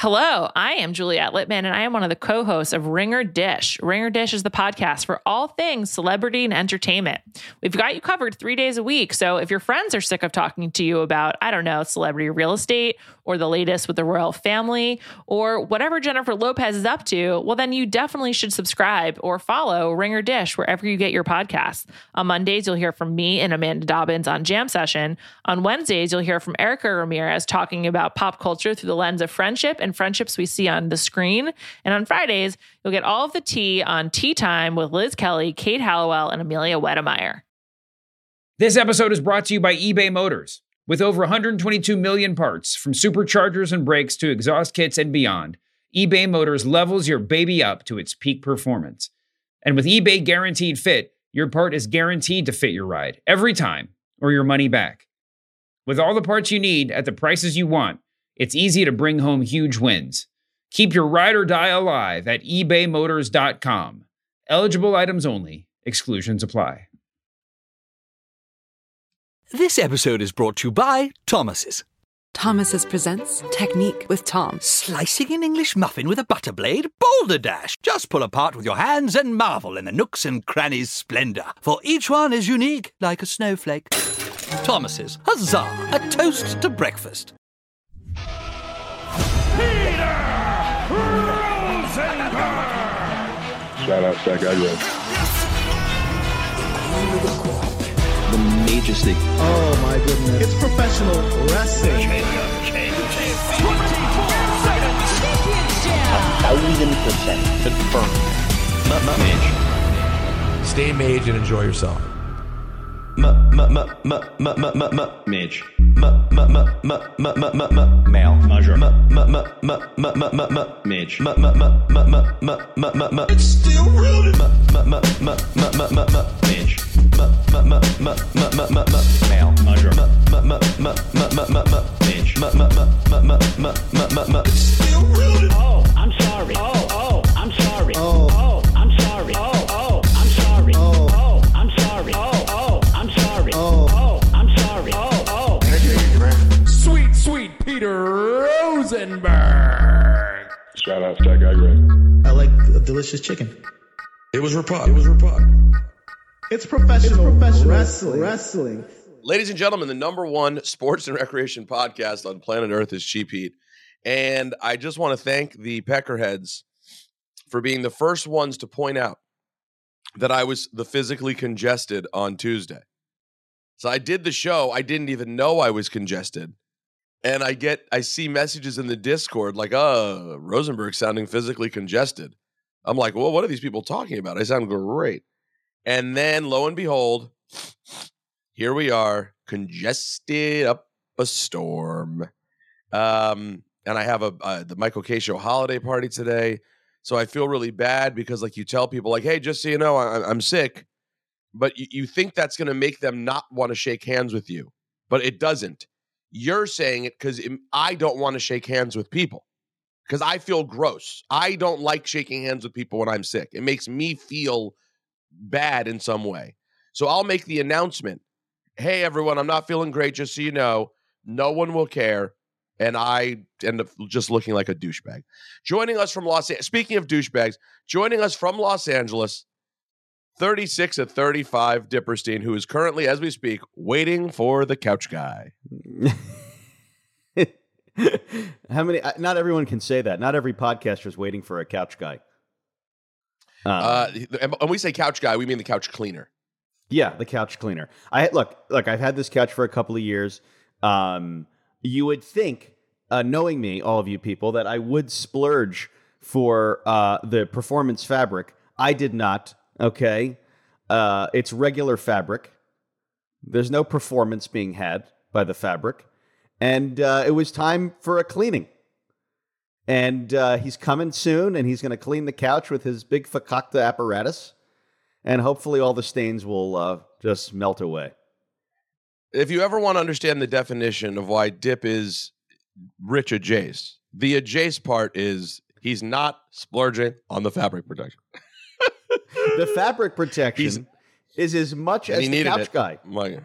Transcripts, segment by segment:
Hello, I am Juliet Litman, and I am one of the co hosts of Ringer Dish. Ringer Dish is the podcast for all things celebrity and entertainment. We've got you covered three days a week. So if your friends are sick of talking to you about, I don't know, celebrity real estate or the latest with the royal family or whatever Jennifer Lopez is up to, well, then you definitely should subscribe or follow Ringer Dish wherever you get your podcasts. On Mondays, you'll hear from me and Amanda Dobbins on Jam Session. On Wednesdays, you'll hear from Erica Ramirez talking about pop culture through the lens of friendship and friendships we see on the screen. And on Fridays, you'll get all of the tea on Tea Time with Liz Kelly, Kate Halliwell, and Amelia Wedemeyer. This episode is brought to you by eBay Motors. With over 122 million parts, from superchargers and brakes to exhaust kits and beyond, eBay Motors levels your baby up to its peak performance. And with eBay Guaranteed Fit, your part is guaranteed to fit your ride every time or your money back. With all the parts you need at the prices you want, it's easy to bring home huge wins. Keep your ride or die alive at ebaymotors.com. Eligible items only, exclusions apply. This episode is brought to you by Thomas's. Thomas's presents Technique with Tom. Slicing an English muffin with a butter blade? Boulder Dash! Just pull apart with your hands and marvel in the nooks and crannies' splendor, for each one is unique like a snowflake. Thomas's, huzzah! A toast to breakfast. Shout out Stack Aggro. the majesty. Oh my goodness. It's professional wrestling. thousand percent confirmed. Maj. Stay maj and enjoy yourself. Mage. Male. Measure. Mage. It's still rooted. Mage. Male. Measure. Professional, professional wrestling. wrestling. Ladies and gentlemen, the number one sports and recreation podcast on planet Earth is Cheap Heat. And I just want to thank the Peckerheads for being the first ones to point out that I was the physically congested on Tuesday. So I did the show. I didn't even know I was congested. And I get, I see messages in the Discord like, uh, Rosenberg sounding physically congested. I'm like, well, what are these people talking about? I sound great. And then lo and behold, here we are, congested up a storm. Um, and I have a uh, the Michael K show holiday party today, so I feel really bad because like you tell people like, hey, just so you know, I, I'm sick, but you, you think that's going to make them not want to shake hands with you, but it doesn't. You're saying it because I don't want to shake hands with people because I feel gross. I don't like shaking hands with people when I'm sick. It makes me feel bad in some way. So I'll make the announcement hey, everyone, I'm not feeling great, just so you know. No one will care. And I end up just looking like a douchebag. Joining us from Los Angeles, speaking of douchebags, joining us from Los Angeles, 36 at 35, Dipperstein, who is currently, as we speak, waiting for the couch guy. How many? Not everyone can say that. Not every podcaster is waiting for a couch guy. Um, Uh, and when we say couch guy, we mean the couch cleaner. yeah, the couch cleaner. I look, look. I've had this couch for a couple of years. Um, you would think, uh, knowing me, all of you people, that I would splurge for uh, the performance fabric. I did not. Okay, uh, it's regular fabric. There's no performance being had by the fabric, and uh, it was time for a cleaning. And uh, he's coming soon, and he's going to clean the couch with his big fakakta apparatus, and hopefully all the stains will uh, just melt away. If you ever want to understand the definition of why Dip is rich adjace, the adjace part is he's not splurging on the fabric protection. The fabric protection is as much as he the couch it. guy. My-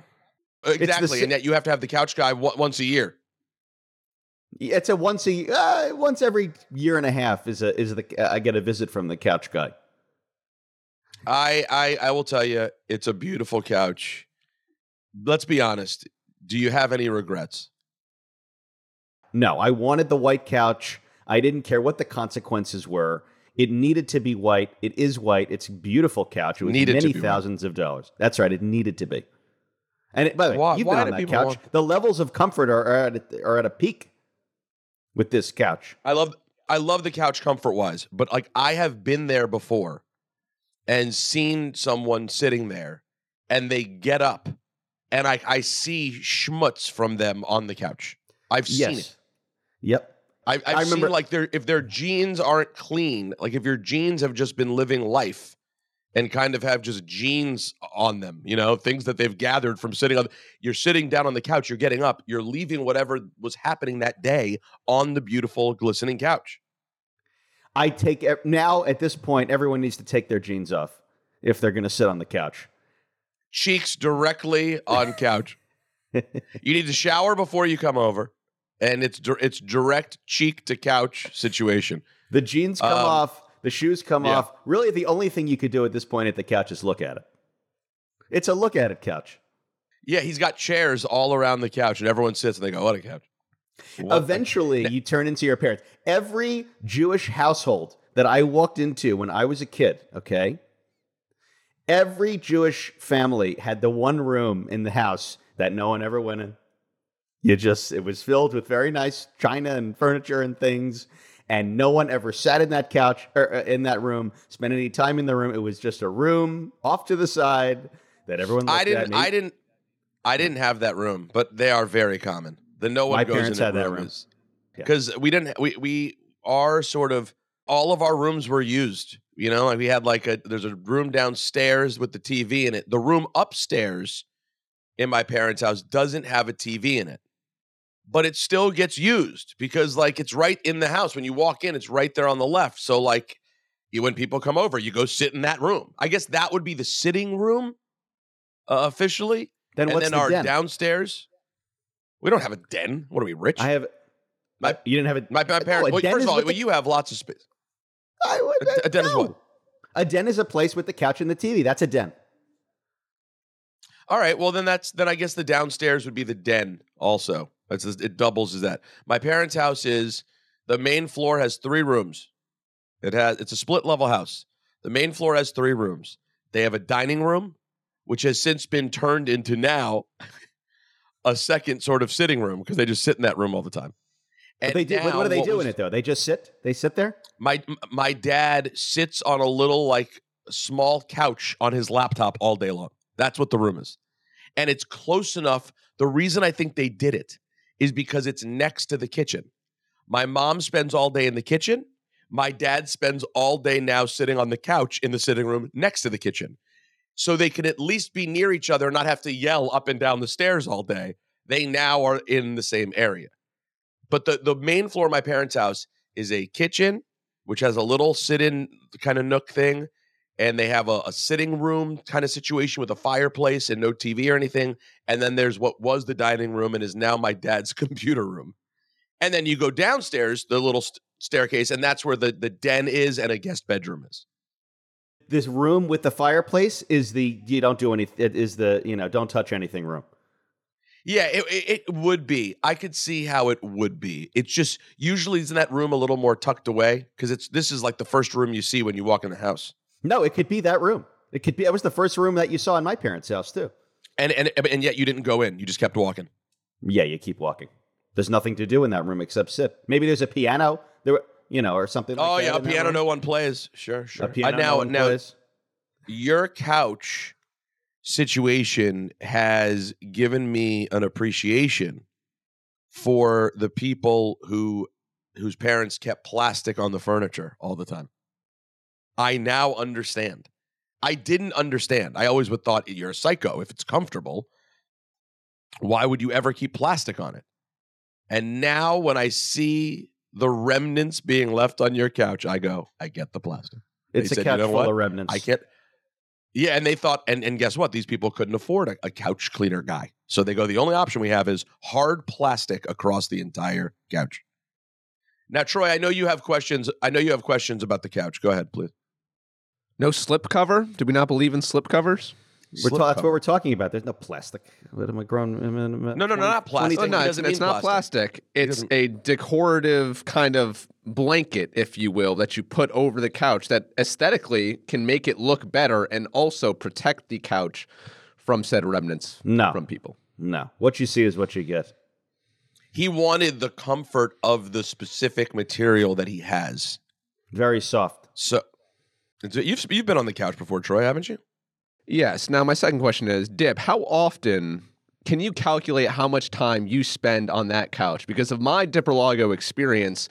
exactly, sa- and yet you have to have the couch guy w- once a year. It's a once a uh, once every year and a half is a is the I get a visit from the couch guy. I I I will tell you, it's a beautiful couch. Let's be honest. Do you have any regrets? No, I wanted the white couch. I didn't care what the consequences were. It needed to be white. It is white. It's a beautiful couch. It was Needed to many be white. thousands of dollars. That's right. It needed to be. And it, by the way, Why- you've why been on that couch. want- The levels of comfort are, are, at, are at a peak with this couch. I love I love the couch comfort wise, but like I have been there before and seen someone sitting there and they get up and I I see schmutz from them on the couch. I've seen it. Yep. I, I've I remember- seen like their if their jeans aren't clean, like if your jeans have just been living life and kind of have just jeans on them, you know, things that they've gathered from sitting on. You're sitting down on the couch, you're getting up, you're leaving whatever was happening that day on the beautiful glistening couch. I take now at this point, everyone needs to take their jeans off if they're going to sit on the couch. Cheeks directly on couch. you need to shower before you come over, and it's it's direct cheek to couch situation. The jeans come Um, off, the shoes come yeah. off. Really, the only thing you could do at this point at the couch is look at it. It's a look at it couch. Yeah, he's got chairs all around the couch, and everyone sits and they go, "What a couch!" What Eventually, you turn into your parents. Every Jewish household that I walked into when I was a kid, okay, every Jewish family had the one room in the house that no one ever went in. You just, it was filled with very nice china and furniture and things. And no one ever sat in that couch or uh, in that room, spent any time in the room. It was just a room off to the side that everyone looked I didn't. I didn't. I didn't have that room, but they are very common. The no one My goes parents in had that room because we didn't. We we are sort of all of our rooms were used. You know, like we had like a there's a room downstairs with the TV in it. The room upstairs in my parents' house doesn't have a TV in it, but it still gets used because like it's right in the house. When you walk in, it's right there on the left. So like you, when people come over, you go sit in that room. I guess that would be the sitting room uh, officially. Then and what's then the our den? downstairs. We don't have a den. What are we rich? I have. My- you didn't have a. my, my No, parents. a well, den first of all, well, the- you have lots of space. I would, A- a den is what? A den is a place with the couch and the TV. That's a den. All right. Well, then that's then I guess the downstairs would be the den. Also, that's it doubles as that. My parents' house is the main floor has three rooms. It has it's a split level house. The main floor has three rooms. They have a dining room, which has since been turned into now a second sort of sitting room because they just sit in that room all the time. But they do. What, now what do they do was- in it though? They just sit. They sit there. My my dad sits on a little like small couch on his laptop all day long. That's what the room is. And it's close enough. The reason I think they did it is because it's next to the kitchen. My mom spends all day in the kitchen. My dad spends all day now sitting on the couch in the sitting room next to the kitchen. So they can at least be near each other and not have to yell up and down the stairs all day. They now are in the same area. But the, the main floor of my parents' house is a kitchen, which has a little sit in kind of nook thing. And they have a, a sitting room kind of situation with a fireplace and no TV or anything. And then there's what was the dining room and is now my dad's computer room. And then you go downstairs, the little st- staircase, and that's where the, the den is and a guest bedroom is. This room with the fireplace is the you don't do any. It is the you know don't touch anything room. Yeah, it, it, it would be. I could see how it would be. It's just usually isn't that room a little more tucked away because it's this is like the first room you see when you walk in the house. No, it could be that room. It could be. That was the first room that you saw in my parents' house too. And and and yet you didn't go in. You just kept walking. Yeah, you keep walking. There's nothing to do in that room except sit. Maybe there's a piano there, you know, or something. like oh yeah, a piano no one plays. Sure, sure. A piano Uh, now no one now plays. your couch situation has given me an appreciation for the people who whose parents kept plastic on the furniture all the time. I now understand. I didn't understand. I always would thought you're a psycho if it's comfortable. Why would you ever keep plastic on it? And now when I see the remnants being left on your couch, I go, I get the plastic. They It's a said, couch "You know full what? of remnants. I can't. Yeah, and they thought, and, and guess what? These people couldn't afford a, a couch cleaner guy. So they go, the only option we have is hard plastic across the entire couch. Now, Troy, I know you have questions. I know you have questions about the couch. Go ahead, please. No slip cover? Do we not believe in slip covers? We're ta- that's what we're talking about. There's no plastic. What am I grown? No, no, no, not plastic. Oh, no, He it's, doesn't it's mean not plastic. It's a decorative kind of blanket, if you will, that you put over the couch that aesthetically can make it look better and also protect the couch from said remnants No. from people. No. What you see is what you get. He wanted the comfort of the specific material that he has. Very soft. So, so you've you've been on the couch before, Troy, haven't you? Yes. Now, my second question is Dip, how often can you calculate how much time you spend on that couch? Because of my Dipperlago experience,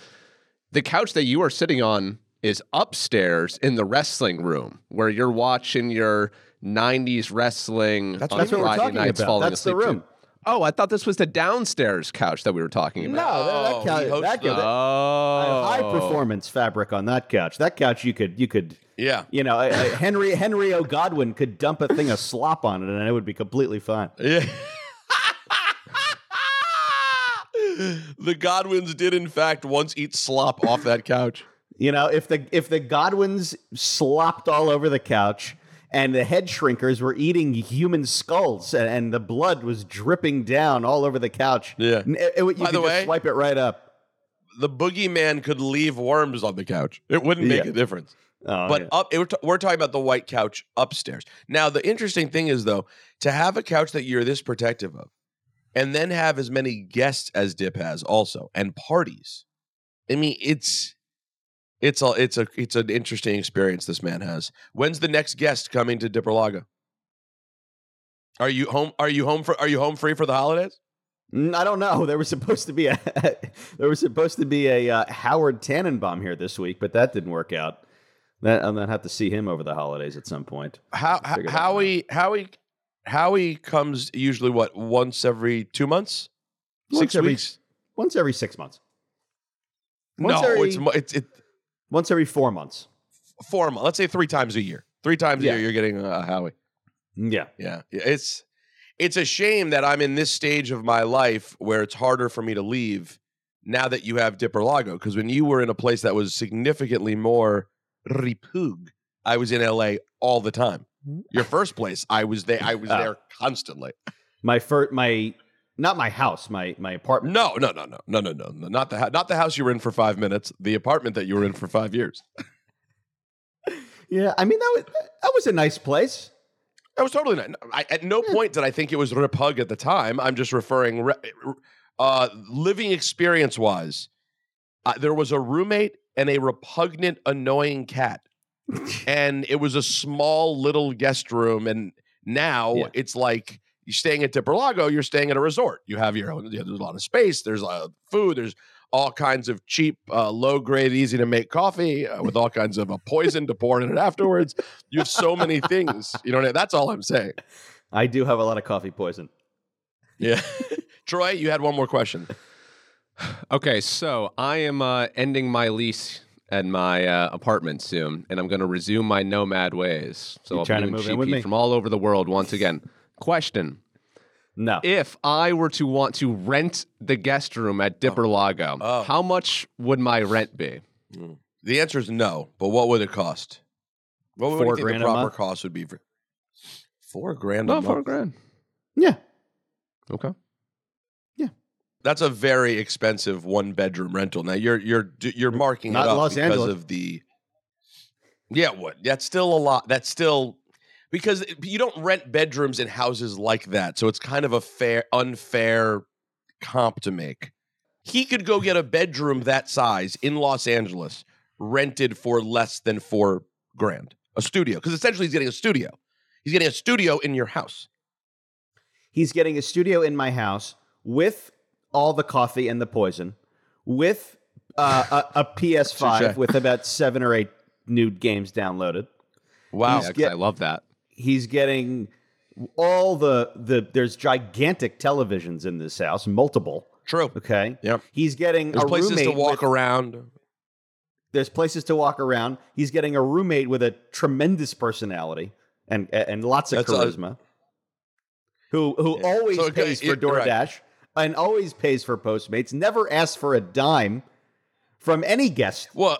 the couch that you are sitting on is upstairs in the wrestling room where you're watching your 90s wrestling That's on what we're Friday talking nights about. falling That's the asleep. to. room. Oh, I thought this was the downstairs couch that we were talking about. No, that, that Oh, couch, that, the- that, Oh. high performance fabric on that couch. That couch you could you could Yeah. you know, a, a Henry Henry O. Godwin could dump a thing of slop on it and it would be completely fine. Yeah. the Godwins did, in fact, once eat slop off that couch. You know, if the if the Godwins slopped all over the couch and the head shrinkers were eating human skulls and, and the blood was dripping down all over the couch, Yeah. it, it you By could the just way- swipe it right up. The boogeyman could leave worms on the couch. It wouldn't make Yeah. a difference. Oh, but yeah. up, it- we're, t- we're talking about the white couch upstairs. Now, the interesting thing is, though, to have a couch that you're this protective of, and then have as many guests as Dip has, also, and parties. I mean, it's it's a it's a it's an interesting experience this man has. When's the next guest coming to Dipperlago? Are you home? Are you home for? Are you home free for the holidays? I don't know. There was supposed to be a there was supposed to be a uh, Howard Tannenbaum here this week, but that didn't work out. That I'm gonna have to see him over the holidays at some point. How that Howie Howie Howie comes usually what once every two months, Once six every- weeks. Once every six months. Once no, every- it's it's it Once every four months. four months. Let's say three times a year. Three times Yeah. a year, you're getting a Howie. Yeah. Yeah, it's it's a shame that I'm in this stage of my life where it's harder for me to leave now that you have Dipper Lago. Because when you were in a place that was significantly more ripug, I was in LA all the time. Hmm. Your first place, I was there. I was Oh. there constantly. My first, my not my house, my my apartment. No, no, no, no, no, no, no, no. Not the not the house you were in for five minutes. The apartment that you were in for five years. Yeah, I mean that was that was a nice place. That was totally not. I, at no point did I think it was repug at the time. I'm just referring, re- uh, living experience wise. Uh, there was a roommate and a repugnant, annoying cat, and it was a small little guest room. And now Yeah. it's like you're staying at Dipperlago. You're staying at a resort. You have your own. There's a lot of space. There's uh, food. There's all kinds of cheap, uh, low grade, easy to make coffee uh, with all kinds of a poison to pour in it afterwards. You have so many things. You know, that's all I'm saying. I do have a lot of coffee poison. Yeah. Troy, you had one more question. Okay, so I am uh, ending my lease at my uh, apartment soon, and I'm going to resume my nomad ways. So You I'll be trying to doing move in cheap with heat me? from all over the world once again. Question: No. If I were to want to rent the guest room at oh. Dipper Lago, Oh. how much would my rent be? The answer is no, but what would it cost? What would Four you think grand the a proper month? cost would be for four grand a Oh, month? four grand. Yeah. Okay. Yeah. That's a very expensive one bedroom rental. Now you're you're you're marking Not it in up Los because Angeles. of the Yeah, what? That's still a lot. That's still because you don't rent bedrooms in houses like that. So it's kind of a fair unfair comp to make. He could go get a bedroom that size in Los Angeles rented for less than 4 grand. A studio because essentially he's getting a studio. He's getting a studio in your house. He's getting a studio in my house with all the coffee and the poison, with uh, a, a PS5 with about seven or eight nude games downloaded. Wow. Yeah, get- I love that. He's getting all the the. There's gigantic televisions in this house, multiple. True. Okay. Yep. He's getting There's a places to walk with- around. There's places to walk around. He's getting a roommate with a tremendous personality. and and lots of That's a- charisma. who who Yeah. always So, okay, pays for you're right. DoorDash and always pays for Postmates. Never asks for a dime from any guest. Well,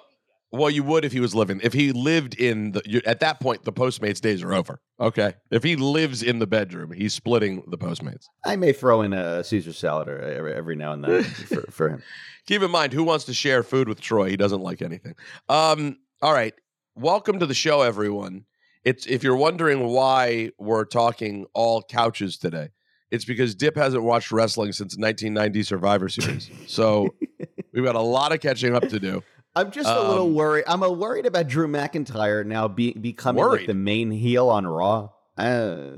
well, you would if he was living. If he lived in the you, at that point, the Postmates days are over. Okay, if he lives in the bedroom, he's splitting the Postmates. I may throw in a Caesar salad or every, every now and then for, for him. Keep in mind, who wants to share food with Troy? He doesn't like anything. Um, all right, welcome to the show, everyone. It's if you're wondering why we're talking all couches today, it's because Dip hasn't watched wrestling since 1990 Survivor Series. So we've got a lot of catching up to do. I'm just a little Um, worried. I'm a worried about Drew McIntyre now be, becoming like the main heel on Raw. Uh,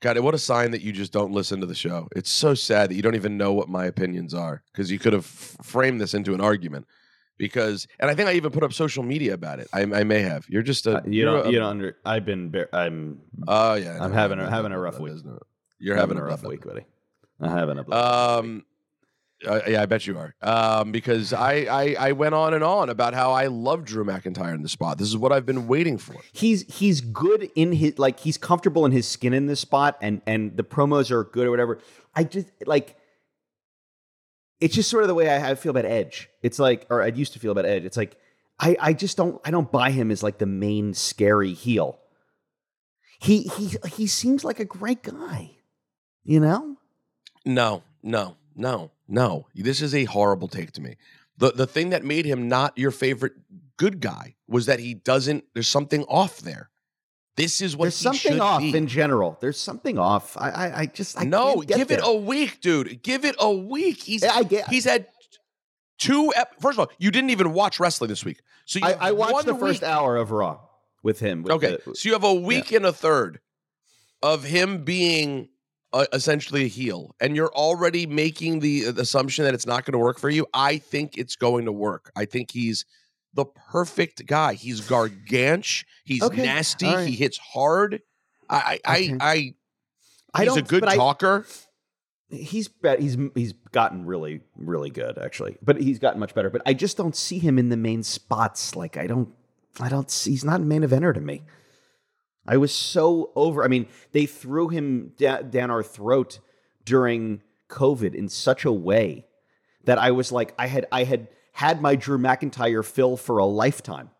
God, what a sign that you just don't listen to the show. It's so sad that you don't even know what my opinions are because you could have f- framed this into an argument. Because, and I think I even put up social media about it. I, I may have. You're just a. Uh, you don't. a- you don't under. I've been. Bar- I'm. Oh yeah, I'm no, having no, a no, having a rough week. You're having, a rough week, buddy. I'm having a rough Um, uh, yeah, I bet you are. Um, because I, I I went on and on about how I love Drew McIntyre in the spot. This is what I've been waiting for. he's he's good in his like he's comfortable in his skin in this spot and and the promos are good or whatever i just like it's just sort of the way I, I feel about edge it's like or i used to feel about edge it's like i i just don't i don't buy him as like the main scary heel he he he seems like a great guy you know No, no, no, no. This is a horrible take to me. The the thing that made him not your favorite good guy was that he doesn't. There's something off there. This is what there's he something off be. in general there's something off i i, I just I no, give it a week, dude. Give it a week. He's Yeah, I get- he's had two. Ep- First of all, you didn't even watch wrestling this week, so you I, I watched the first week- hour of raw with him with Okay, the- so you have a week and a third of him being uh, essentially a heel, and you're already making the uh, assumption that it's not going to work for you. I think it's going to work. I think he's the perfect guy. He's gargantuan. He's Okay, nasty. right. He hits hard. I, I, Okay. I, I I he's a good but I- talker. he's bet he's he's gotten really really good actually but he's gotten much better but i just don't see him in the main spots like i don't i don't see he's not a main eventer to me i was so over i mean they threw him da- down our throat during covid in such a way that i was like i had i had had my drew mcintyre fill for a lifetime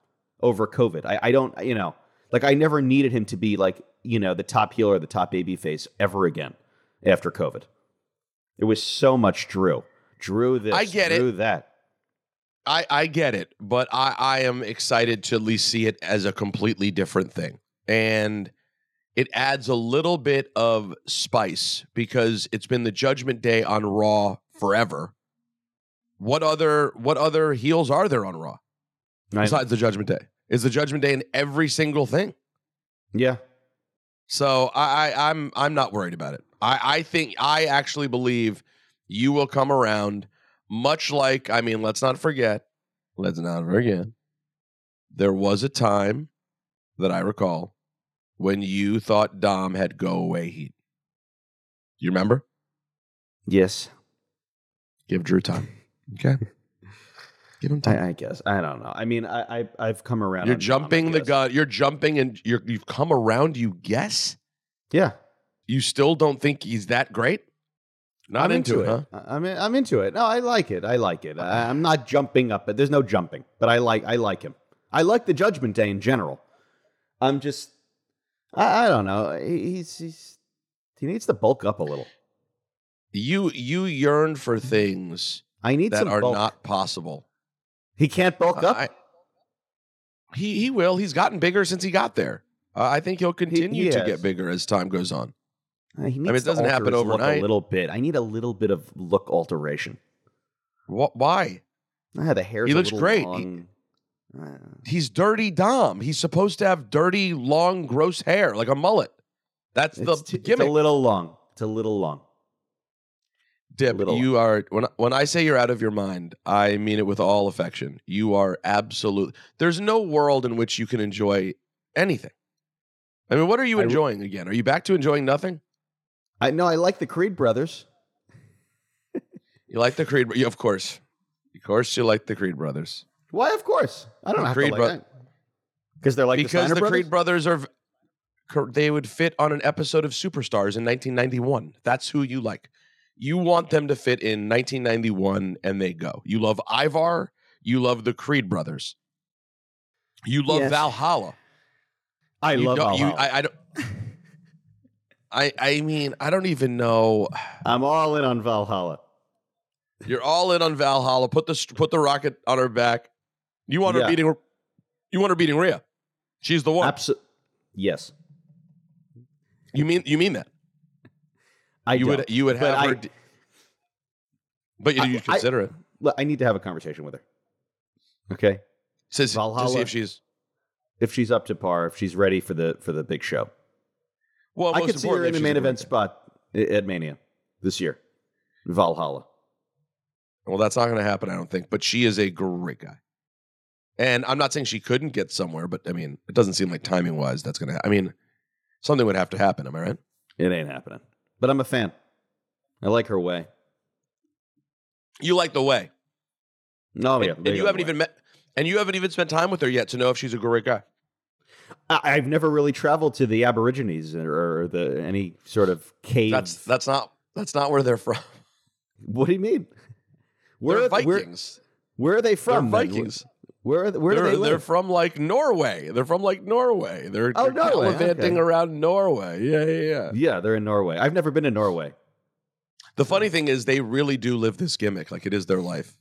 over covid i, I don't you know like i never needed him to be like you know the top heel or the top baby face ever again after covid it was so much Drew. Drew this. I get it. Drew that. I, I get it, but I, I am excited to at least see it as a completely different thing. And it adds a little bit of spice because it's been the judgment day on Raw forever. What other what other heels are there on Raw besides the judgment day? Is the judgment day in every single thing? Yeah. So I, I I'm I'm not worried about it. I, I think I actually believe you will come around much like I mean, let's not forget, let's not forget. There was a time that I recall when you thought Dom had go away heat. You remember? Yes. Give Drew time. Okay. Give him time. I, I guess. I don't know. I mean, I, I I've come around. You're on Dom, jumping the gun. You're jumping and you're you've come around, you guess? Yeah. You still don't think he's that great? Not I'm into, it, huh? I- I'm I'm into it. No, I like it. I like it. I, I'm not jumping up, but there's no jumping. But I like I like him. I like the Judgment Day in general. I'm just I, I don't know. He- He's he's he needs to bulk up a little. You you yearn for things I need that some are bulk. not possible. He can't bulk up. I- he he will. He's gotten bigger since he got there. Uh, I think he'll continue he to has. get bigger as time goes on. Uh, He needs mean, it to doesn't alter happen his look overnight. A little bit. I need a little bit of look alteration. What? Why? Ah, the hair's He a looks little great. He- long. He's dirty Dom. He's supposed to have dirty, long, gross hair like a mullet. That's it's, the t- it's gimmick. a little long. It's a little long. Dip, little- you are when when I say you're out of your mind, I mean it with all affection. You are absolute. There's no world in which you can enjoy anything. I mean, what are you I re- enjoying again? Are you back to enjoying nothing? I know. I like the Creed brothers. You like the Creed? Of course, of course, you like the Creed brothers Why? Of course. I don't have Creed to like that. Because they're like because the, the, Creed brothers are. they would fit on an episode of Superstars in 1991. That's who you like. You want them to fit in 1991 and they go. You love Ivar, you love the Creed brothers. You love Yes. Valhalla. I You love don't- you- I, I don't I I mean, I don't even know. I'm all in on Valhalla. You're all in on Valhalla. Put the put the rocket on her back. You want her Yeah. beating you want her beating Rhea. She's the one. Yes. You mean you mean that? I you would you would have I- her d- But you I- you I- consider it. Look, I need to have a conversation with her. Okay. Says to see Valhalla- if she's If she's up to par, if she's ready for the for the big show. well. I could see her in the main event spot at Mania this year. Valhalla. Well, that's not going to happen, I don't think. But she is a great guy, and I'm not saying she couldn't get somewhere, but I mean, it doesn't seem like timing wise that's going to. I mean, something would have to happen. Am I right? It ain't happening. But I'm a fan. I like her way. You like the way, No, and, yeah. and you haven't the even met, and you haven't even spent time with her yet to know if she's a great guy. I, I've never really traveled to the Aborigines or, the any sort of cave. That's that's not that's not where they're from. what do you mean? They're are- where- Vikings. Where, are they from? Vikings. Where, are they, where they're, they they're from like Norway. They're from like Norway. They're, Oh, they're Norway, gallivanting okay. around Norway. Yeah, yeah, yeah. yeah, they're in Norway. I've never been to Norway. The funny thing is, they really do live this gimmick. Like it is their life.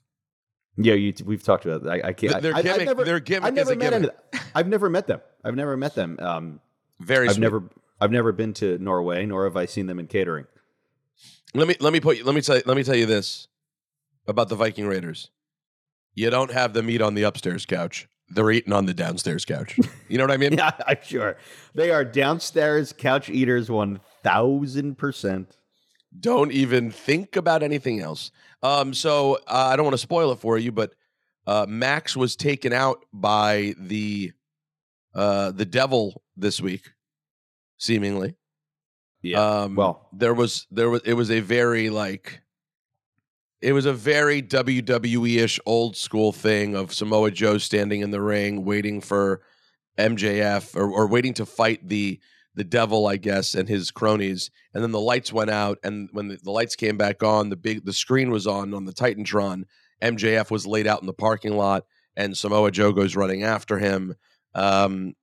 Yeah, you, we've talked about that. I, I can't. Their I, I've gimmick- never, their gimmick I've never is a met gimmick. any- I've never met them. I've never met them. Um, Very. I've sweet. never. I've never been to Norway, nor have I seen them in catering. Let me let me put let me tell let me tell you this about the Viking Raiders. You don't have them eat on the upstairs couch. They're eating on the downstairs couch. You know what I mean? Yeah, I'm sure they are downstairs couch eaters, one thousand percent. Don't even think about anything else. Um, so uh, I don't want to spoil it for you, but uh, Max was taken out by the uh, the devil this week, seemingly. Yeah. Um, well, there was there was it was a very like it was a very WWE ish old school thing of Samoa Joe standing in the ring waiting for MJF or, or waiting to fight the the devil, I guess, and his cronies. And then the lights went out, and when the, the lights came back on, the big the screen was on on the Titantron. MJF was laid out in the parking lot, and Samoa Joe goes running after him. Um,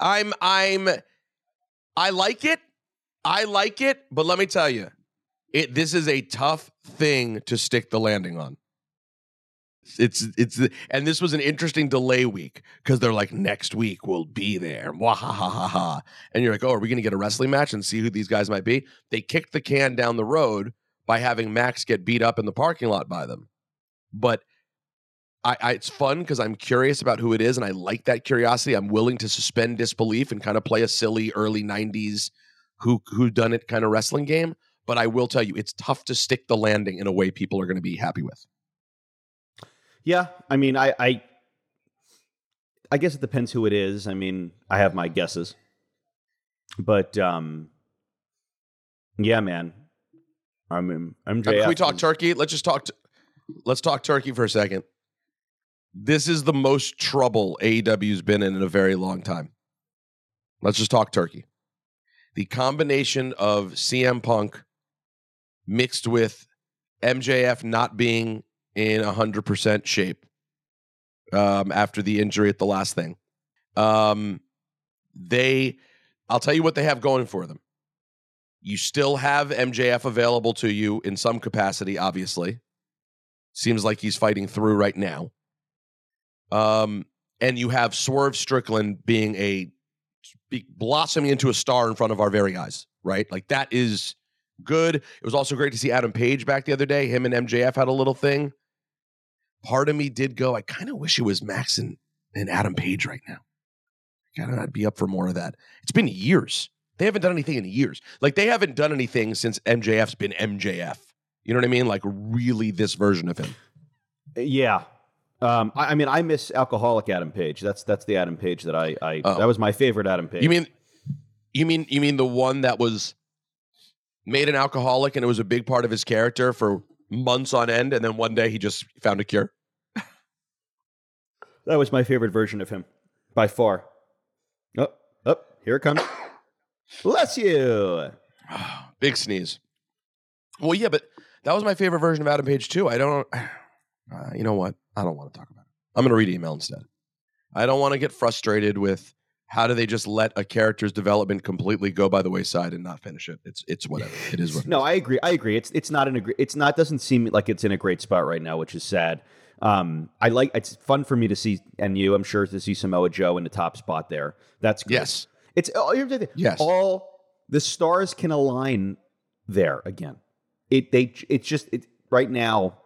I'm I'm I like it. I like it, but let me tell you, it this is a tough thing to stick the landing on. It's it's and this was an interesting delay week because they're like next week we'll be there. Mwahahaha. And you're like, oh, are we gonna get a wrestling match and see who these guys might be? They kicked the can down the road by having Max get beat up in the parking lot by them. But I, I it's fun because I'm curious about who it is, and I like that curiosity. I'm willing to suspend disbelief and kind of play a silly early '90s who who done it kind of wrestling game. But I will tell you, it's tough to stick the landing in a way people are going to be happy with. yeah. I mean, I, I, I guess it depends who it is. I mean, I have my guesses, but um, yeah, man. I mean, MJF. Uh, Can we talk turkey? Let's just talk. T- let's talk turkey for a second. This is the most trouble AEW's been in in a very long time. Let's just talk turkey. The combination of CM Punk mixed with MJF not being in 100% shape um, after the injury at the last thing. Um, they, I'll tell you what they have going for them. You still have MJF available to you in some capacity, obviously. Seems like he's fighting through right now. Um, and you have Swerve Strickland being a be, blossoming into a star in front of our very eyes, right? Like that is good. It was also great to see Adam Page back the other day. Him and MJF had a little thing. Part of me did go, I kind of wish it was Max and, and Adam Page right now. God, I'd be up for more of that. It's been years. They haven't done anything in years. Like they haven't done anything since MJF's been MJF. You know what I mean? Like really this version of him. Yeah. Um, I, I mean, I miss alcoholic Adam Page. That's that's the Adam Page that I, I Oh. that was my favorite Adam Page. You mean you mean you mean the one that was made an alcoholic and it was a big part of his character for months on end and then one day he just found a cure? That was my favorite version of him by far. Oh, oh, here it comes. Bless you. Big sneeze. Well, yeah, but that was my favorite version of Adam Page too. I don't. Uh, you know what? I don't want to talk about it. I'm going to read email instead. I don't want to get frustrated with how do they just let a character's development completely go by the wayside and not finish it. It's it's whatever. It is what. it No, I agree. I agree. It's it's not an a gr- it's not doesn't seem like it's in a great spot right now, which is sad. Um, I like it's fun for me to see and you, I'm sure, to see Samoa Joe in the top spot there. That's good. Yes. It's oh, the thing. Yes. all the stars can align there again. It they it's just it right now.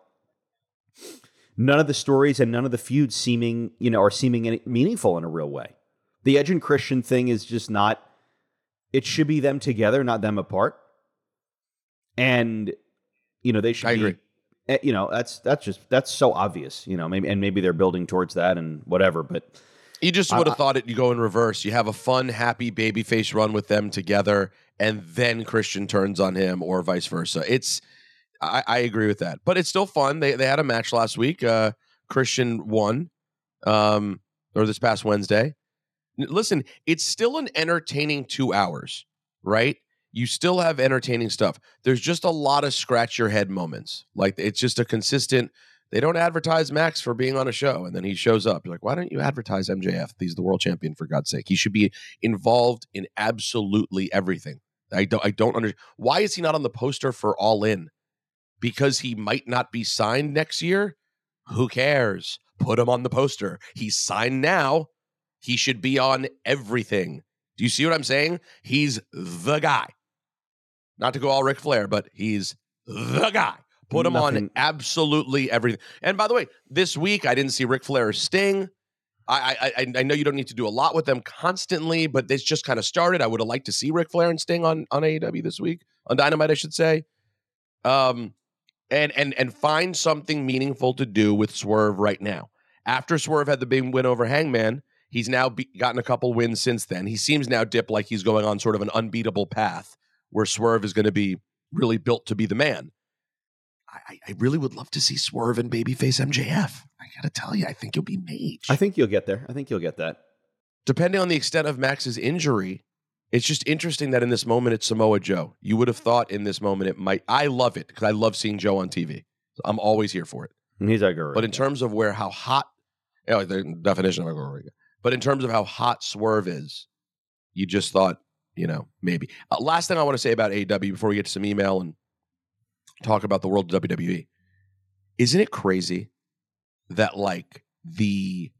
None of the stories and none of the feuds seeming you know are seeming any, meaningful in a real way. The Edge and Christian thing is just not. It should be them together, not them apart. And you know they should I be. agree. eh, You know that's that's just that's so obvious. You know maybe and maybe they're building towards that and whatever. But You just would have thought it. You go in reverse. You have a fun, happy babyface run with them together, and then Christian turns on him, or vice versa. It's. I, I agree with that, but it's still fun. They they had a match last week. Uh, Christian won, um, or this past Wednesday. Listen, it's still an entertaining two hours, right? You still have entertaining stuff. There's just a lot of scratch your head moments. Like it's just a consistent. They don't advertise Max for being on a show, and then he shows up. You're like, why don't you advertise MJF? He's the world champion for God's sake. He should be involved in absolutely everything. I don't. I don't understand. Why is he not on the poster for All In? Because he might not be signed next year. Who cares? Put him on the poster. He's signed now. He should be on everything. Do you see what I'm saying? He's the guy. Not to go all Ric Flair, but he's the guy. Put him on absolutely everything. And by the way, this week I didn't see Ric Flair or Sting. I, I I I know you don't need to do a lot with them constantly, but this just kind of started. I would have liked to see Ric Flair and Sting on on AEW this week on Dynamite, I should say. Um, and and and find something meaningful to do with Swerve right now. After Swerve had the big win over Hangman, he's now be- gotten a couple wins since then. He seems now dip like he's going on sort of an unbeatable path where Swerve is going to be really built to be the man. I, I- really would love to see Swerve and babyface MJF. I got to tell you, I think you'll be made. I think you'll get there. I think you'll get that. Depending on the extent of Max's injury, it's just interesting that in this moment it's Samoa Joe. You would have thought in this moment it might. I love it because I love seeing Joe on TV. I'm always here for it. He's a But in terms of where how hot, you know, the definition of a Goriga. But in terms of how hot Swerve is, you just thought, you know, maybe. Uh, last thing I want to say about AEW before we get to some email and talk about the world of WWE. Isn't it crazy that like the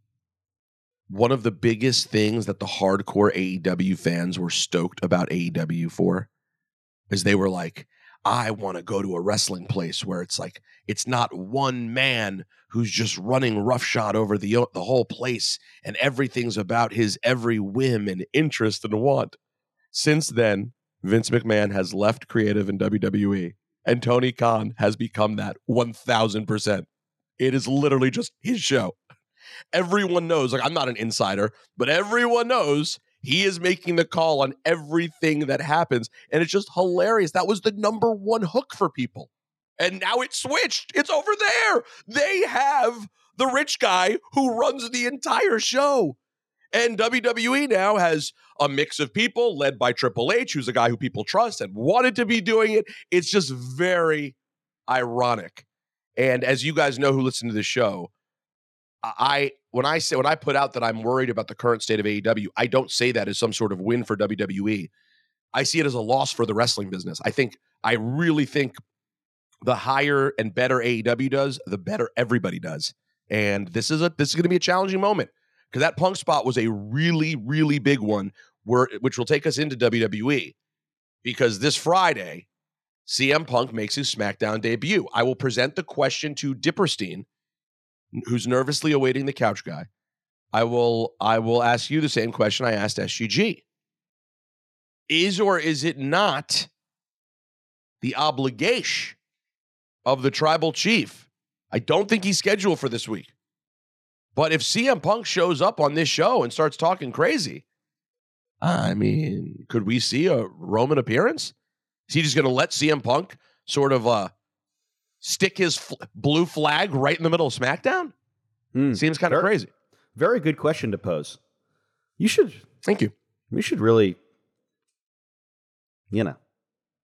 one of the biggest things that the hardcore AEW fans were stoked about AEW for is they were like, I want to go to a wrestling place where it's like it's not one man who's just running roughshod over the the whole place and everything's about his every whim and interest and want. Since then, Vince McMahon has left creative in WWE and Tony Khan has become that 1000%. It is literally just his show. Everyone knows, like I'm not an insider, but everyone knows he is making the call on everything that happens. And it's just hilarious. That was the number one hook for people. And now it's switched. It's over there. They have the rich guy who runs the entire show. And WWE now has a mix of people led by Triple H, who's a guy who people trust and wanted to be doing it. It's just very ironic. And as you guys know who listen to the show, I when I say when I put out that I'm worried about the current state of AEW, I don't say that as some sort of win for WWE. I see it as a loss for the wrestling business. I think I really think the higher and better AEW does, the better everybody does. And this is a this is going to be a challenging moment because that punk spot was a really really big one where which will take us into WWE because this Friday CM Punk makes his SmackDown debut. I will present the question to Dipperstein who's nervously awaiting the couch guy. I will I will ask you the same question I asked SGG. Is or is it not the obligation of the tribal chief? I don't think he's scheduled for this week. But if CM Punk shows up on this show and starts talking crazy, I mean, could we see a Roman appearance? Is he just going to let CM Punk sort of uh, stick his fl- blue flag right in the middle of SmackDown? Hmm. Seems kind of crazy. Very good question to pose. You should. Thank you. We should really. You know,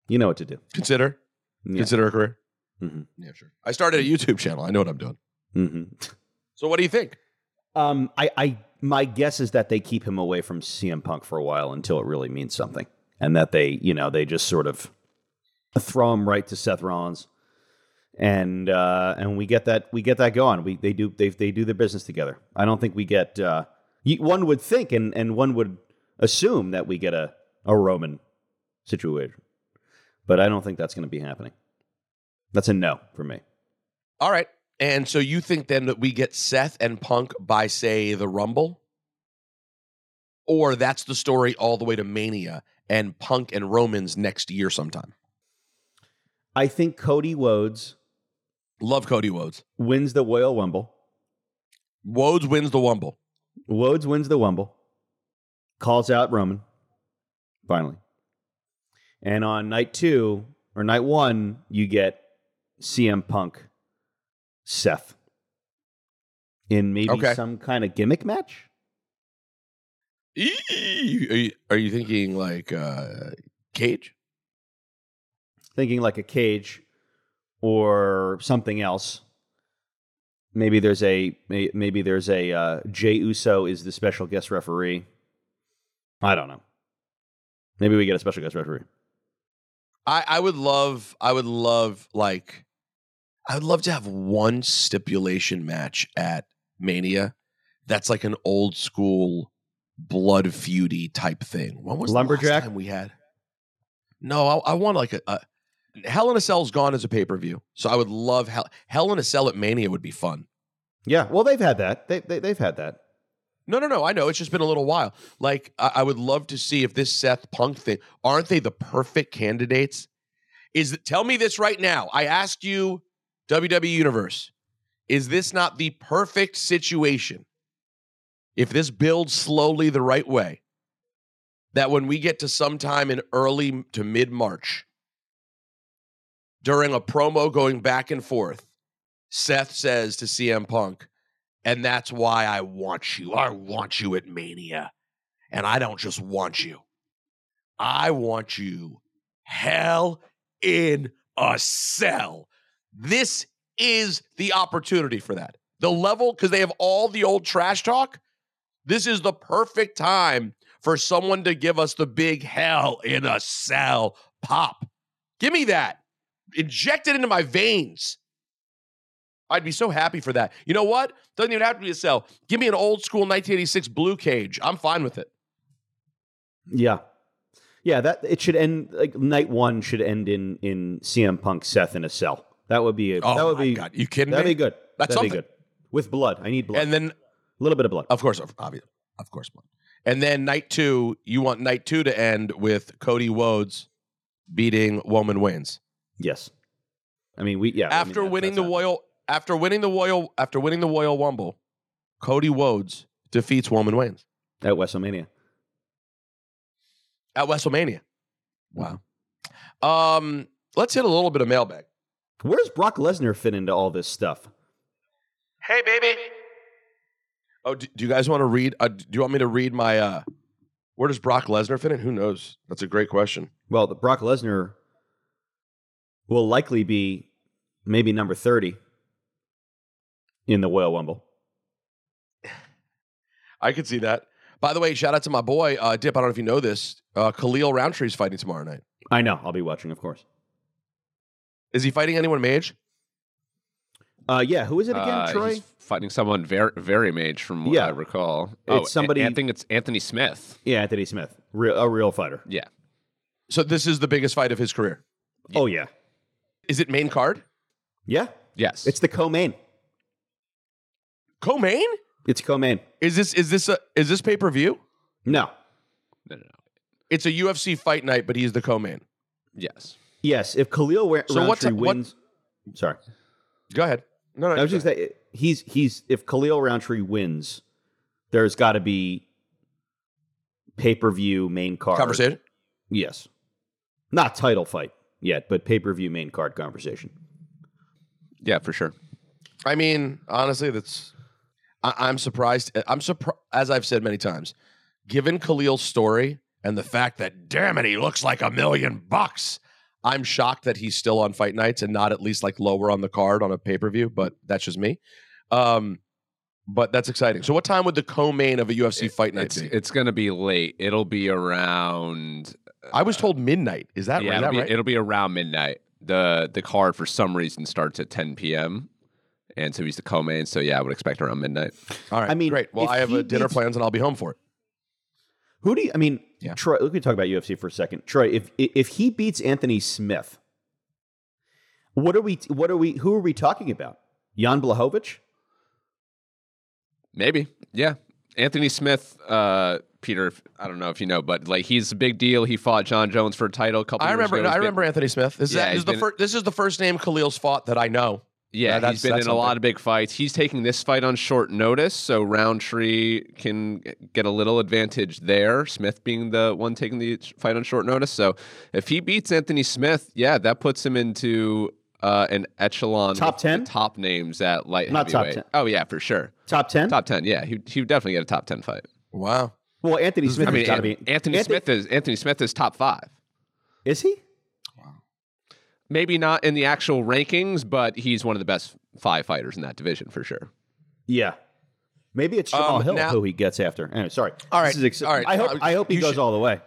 you know what to do. Consider. Yeah. Consider a career. Mm-hmm. Yeah, sure. I started a YouTube channel. I know what I'm doing. Mm-hmm. So what do you think? Um, I, I, my guess is that they keep him away from CM Punk for a while until it really means something, and that they, you know, they just sort of throw him right to Seth Rollins, and uh, and we get that we get that going. We they do they they do their business together. I don't think we get. Uh, one would think, and and one would assume that we get a a Roman situation, but I don't think that's going to be happening. That's a no for me. All right. And so you think then that we get Seth and Punk by say the Rumble? Or that's the story all the way to Mania and Punk and Romans next year sometime. I think Cody Rhodes Love Cody Rhodes. wins the Royal Rumble. Rhodes wins the Wumble. Rhodes wins the Wumble. calls out Roman, finally. And on night two, or night one, you get CM Punk, Seth, in maybe Okay. some kind of gimmick match. Eee! Are you, are you thinking like uh Cage? Thinking like a cage or something else. Maybe there's a maybe there's a uh, Jey Uso is the special guest referee. I don't know. Maybe we get a special guest referee. I, I would love, I would love like, I would love to have one stipulation match at Mania that's like an old school blood feudy type thing. When was the Lumberjack? last time we had? No, I, I want like a, a Hell in a Cell's gone as a pay per view, so I would love Hell Hell in a Cell at Mania would be fun. Yeah, well, they've had that. They, they they've had that. No, no, no. I know it's just been a little while. Like I, I would love to see if this Seth Punk thing aren't they the perfect candidates? Is tell me this right now. I asked you, WWE Universe, is this not the perfect situation? If this builds slowly the right way, that when we get to sometime in early to mid March, during a promo going back and forth, Seth says to CM Punk, and that's why I want you. I want you at Mania. And I don't just want you, I want you hell in a cell. This is the opportunity for that. The level, because they have all the old trash talk. This is the perfect time for someone to give us the big hell in a cell pop. Give me that. Inject it into my veins. I'd be so happy for that. You know what? Doesn't even have to be a cell. Give me an old school 1986 blue cage. I'm fine with it. Yeah, yeah. That it should end like night one should end in in CM Punk Seth in a cell. That would be a, Oh that would my be God. You kidding me? That'd me? be good. That's that'd be good with blood. I need blood. And then, a little bit of blood. of course, obviously, of course, blood. and then night two, you want night two to end with Cody Rhodes beating Woman Waynes yes. I mean, we yeah. I mean, after that- winning the not- Royal after winning the Royal after winning the Royal Rumble. Cody Rhodes defeats Woman Waynes at WrestleMania. at WrestleMania. Wow. Um, let's hit a little bit of mailbag. Where does Brock Lesnar fit into all this stuff? Hey, baby. Oh, do, do you guys want to read? Uh, do you want me to read my? uh Where does Brock Lesnar fit in? Who knows? That's a great question. Well, the Brock Lesnar will likely be maybe number thirty in the Royal Rumble. I could see that. By the way, shout out to my boy uh, Dip. I don't know if you know this. Uh, Khalil Rountree's fighting tomorrow night. I know. I'll be watching, of course. Is he fighting anyone maj? Uh, yeah. Who is it again? Uh, Troy. he's fighting someone very, very maj from what Yeah. I recall. It's somebody- I think it's Anthony Smith. Yeah, Anthony Smith, real, a real fighter. Yeah. So this is the biggest fight of his career. Oh yeah, Is it main card? yeah. Yes. It's the co-main. Co-main? It's co-main. Is this is this a is this pay per view? No. no, no, no. It's a UFC fight night, but he's the co-main. Yes. Yes, if Khalil Wa- So Rountree up- what- wins, sorry, Go ahead. No, no. I was just saying he's he's if Khalil Rountree wins, there's got to be pay per view main card conversation. Yes, not title fight yet, but pay per view main card conversation. Yeah, for sure. I mean, honestly, that's. I, I'm surprised. I'm surprised, as I've said many times, given Khalil's story and the fact that, damn it, he looks like a million bucks. I'm shocked that he's still on fight nights and not at least like lower on the card on a pay per view, but that's just me. Um, but that's exciting. So, what time would the co-main of a UFC fight night It's be? it's gonna be late. It'll be around. I was told midnight. Is that, yeah, is it'll that be, right? it'll be around midnight. the The card for some reason starts at 10 p.m. And so he's the co-main. So yeah, I would expect around midnight. All right. I mean, great. Well, I have a dinner beats- plans and I'll be home for it. Who do you? I mean, Yeah. Troy. Let me talk about UFC for a second. Troy, if if he beats Anthony Smith, what are we? What are we? Who are we talking about? Jan Blachowicz? Maybe. Yeah. Anthony Smith, uh, Peter, I don't know if you know, but like he's a big deal. He fought Jon Jones for a title a couple I years remember. ago. He's I been- remember Anthony Smith. This, is, Yeah, this, he's is the been- fir- this is the first name Khalil's fought that I know. Yeah, That- he's been in that's a lot of big fights. He's taking this fight on short notice, so Rountree can get a little advantage there. Smith being the one taking the fight on short notice. So if he beats Anthony Smith, yeah, that puts him into uh, an echelon Top 10? top names at light Not top 10. Oh yeah, for sure. Top ten? Top ten. Yeah, he he would definitely get a top ten fight. Wow. Well, Anthony Smith I mean, got to An- be. Anthony, Smith is Anthony Smith is top five. Is he? Wow. Maybe not in the actual rankings, but he's one of the best five fighters in that division for sure. Yeah. Maybe it's Jamahal Um, Hill now- who he gets after. Anyway, sorry. All right. Ex- all right. I hope. I hope he you goes should- all the way.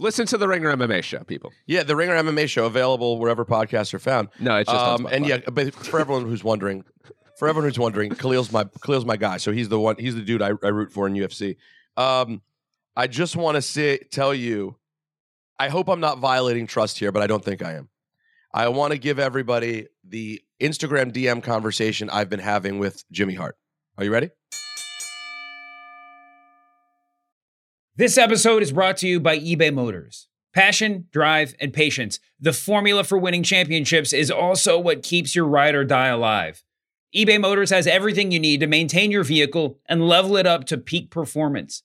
Listen to the Ringer MMA show, people. Yeah, the Ringer MMA show available wherever podcasts are found. No, it's just um, and yeah, but for everyone who's wondering, for everyone who's wondering, Khalil's my Khalil's my guy. So he's the one. He's the dude I, I root for in UFC. Um, I just want to say tell you, I hope I'm not violating trust here, but I don't think I am. I want to give everybody the Instagram DM conversation I've been having with Jimmy Hart. Are you ready? This episode is brought to you by eBay Motors. Passion, drive, and patience. The formula for winning championships is also what keeps your ride or die alive. eBay Motors has everything you need to maintain your vehicle and level it up to peak performance.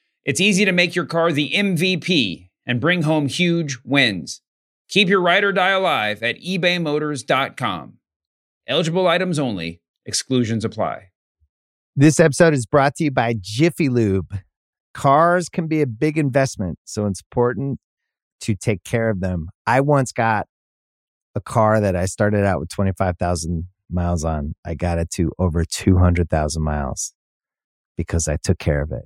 it's easy to make your car the MVP and bring home huge wins. Keep your ride or die alive at ebaymotors.com. Eligible items only, exclusions apply. This episode is brought to you by Jiffy Lube. Cars can be a big investment, so it's important to take care of them. I once got a car that I started out with 25,000 miles on. I got it to over 200,000 miles because I took care of it.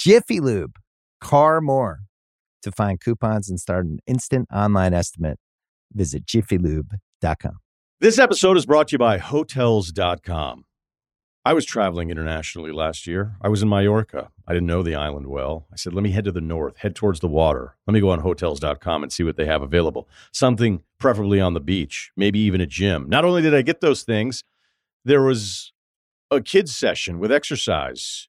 Jiffy Lube, car more. To find coupons and start an instant online estimate, visit jiffylube.com. This episode is brought to you by Hotels.com. I was traveling internationally last year. I was in Mallorca. I didn't know the island well. I said, let me head to the north, head towards the water. Let me go on Hotels.com and see what they have available. Something preferably on the beach, maybe even a gym. Not only did I get those things, there was a kids' session with exercise,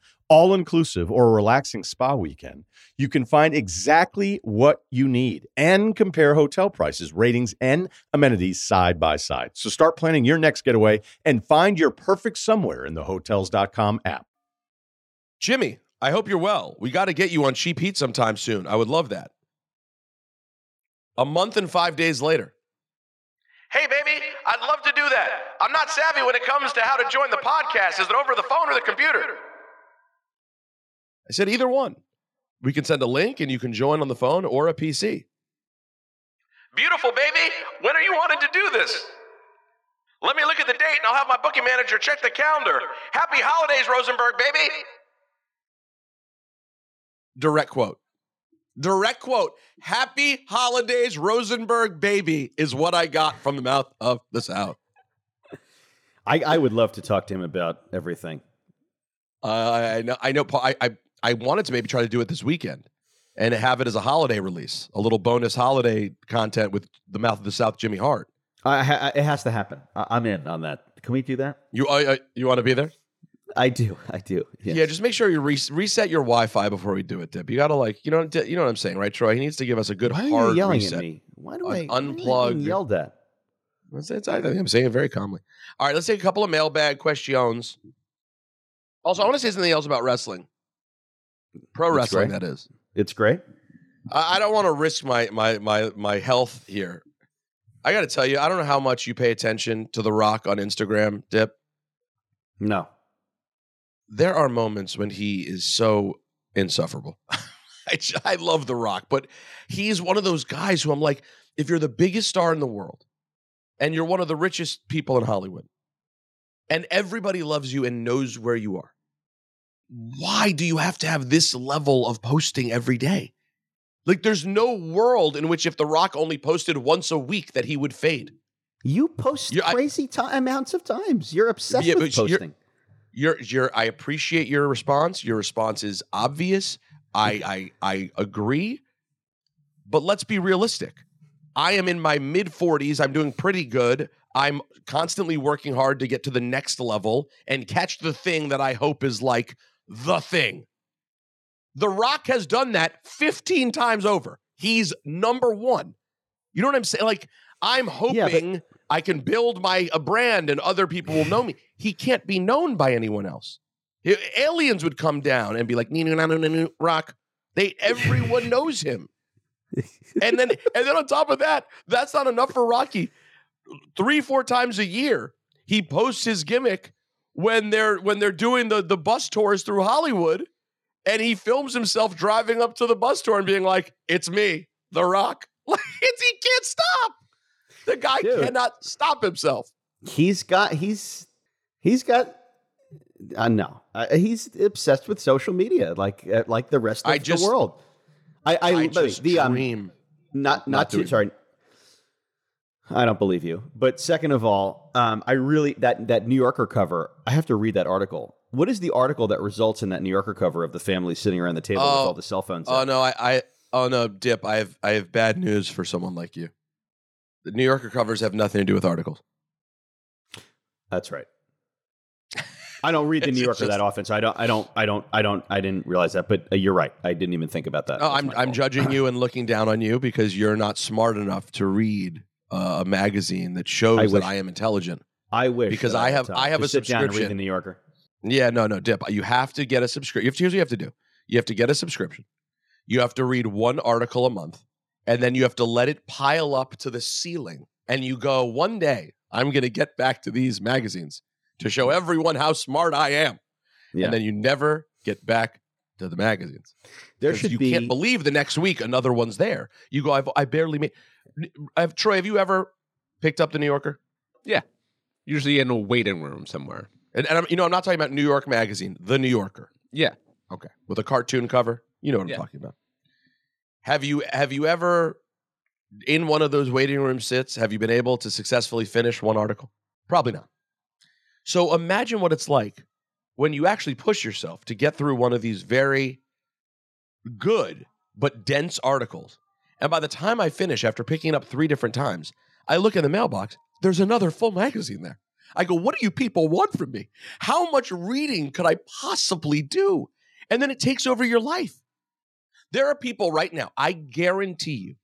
all inclusive or a relaxing spa weekend, you can find exactly what you need and compare hotel prices, ratings, and amenities side by side. So start planning your next getaway and find your perfect somewhere in the hotels.com app. Jimmy, I hope you're well. We got to get you on Cheap Heat sometime soon. I would love that. A month and five days later. Hey, baby, I'd love to do that. I'm not savvy when it comes to how to join the podcast. Is it over the phone or the computer? I said either one. We can send a link and you can join on the phone or a PC. Beautiful, baby. When are you wanting to do this? Let me look at the date and I'll have my booking manager check the calendar. Happy holidays, Rosenberg, baby. Direct quote. Direct quote. Happy holidays, Rosenberg, baby, is what I got from the mouth of the South. I, I would love to talk to him about everything. Uh, I know. I know. Paul, I, I I wanted to maybe try to do it this weekend and have it as a holiday release, a little bonus holiday content with the mouth of the South, Jimmy Hart. I, I, it has to happen. I, I'm in on that. Can we do that? You uh, you want to be there? I do. I do. Yeah, just make sure you re- reset your Wi-Fi before we do it, Dip. You gotta like, you know, you know what I'm saying, right, Troy? He needs to give us a good Why are hard you yelling reset. at me? Why do I am I unplug? yelled at? It's- it's- I think I'm saying it very calmly. All right, let's take a couple of mailbag questions. Also, I want to say something else about wrestling. Pro It's wrestling, great. that is. It's great. I, I don't want to risk my my my my health here. I got to tell you, I don't know how much you pay attention to The Rock on Instagram, Dip. No. There are moments when he is so insufferable. I love The Rock, but he's one of those guys who I'm like, if you're the biggest star in the world and you're one of the richest people in Hollywood and everybody loves you and knows where you are, why do you have to have this level of posting every day? Like, there's no world in which if The Rock only posted once a week that he would fade. You post You're- crazy ti amounts of times. You're obsessed Yeah, with but you're- posting. You're, you're, I appreciate your response. Your response is obvious. I, I, I agree. But let's be realistic. I am in my mid 40s. I'm doing pretty good. I'm constantly working hard to get to the next level and catch the thing that I hope is like the thing. The Rock has done that 15 times over. He's number one. You know what I'm saying? Like, I'm hoping I can build my a brand and other people will know me. He can't be known by anyone else. Aliens would come down and be like, "Nee, nee, nee, nee, nee, nee, Rock. They everyone knows him. And then and then on top of that, that's not enough for Rocky. Three, four times a year, he posts his gimmick when they're when they're doing the, the bus tours through Hollywood, and he films himself driving up to the bus tour and being like, It's me, The Rock. Like it's, he can't stop. The guy Dude. cannot stop himself. He's got he's he's got uh, no. Uh, he's obsessed with social media like uh, like the rest of I just- the world. I I, I just the um, dream not not not to sorry. I don't believe you. But second of all, um, I really that that New Yorker cover. I have to read that article. What is the article that results in that New Yorker cover of the family sitting around the table with Oh. all the cell phones? Oh in? no, I, I oh no, Dip, I have I have bad news for someone like you. The New Yorker covers have nothing to do with articles. That's right. I don't read the New Yorker just- that often, so I don't, I don't, I don't, I don't, I didn't realize that. But uh, you're right. I didn't even think about that. No, That's I'm I'm fault. judging you and looking down on you because you're not smart enough to read uh, a magazine that shows I that I am intelligent. I wish because I have I have a sit down and read the subscription. New Yorker. Yeah, no, no, Dip. You have to get a subscription. You have to here's what you have to do. You have to get a subscription. You have to read one article a month, and then you have to let it pile up to the ceiling. And you go, one day I'm going to get back to these magazines to show everyone how smart I am. Yeah. And then you never get back to the magazines. There should you be. can't believe the next week another one's there. You go, I've, I barely made. I've, Troy, have you ever picked up the New Yorker? Yeah. Usually in a waiting room somewhere. And, and I'm, you know, I'm not talking about New York Magazine, the New Yorker. Yeah. Okay, with a cartoon cover. You know what Yeah. I'm talking about. Have you have you ever in one of those waiting room sits have you been able to successfully finish one article? Probably not. So imagine what it's like when you actually push yourself to get through one of these very good but dense articles. And by the time I finish after picking up 3 different times, I look in the mailbox, there's another full magazine there. I go, what do you people want from me? How much reading could I possibly do? And then it takes over your life. There are people right now, I guarantee you,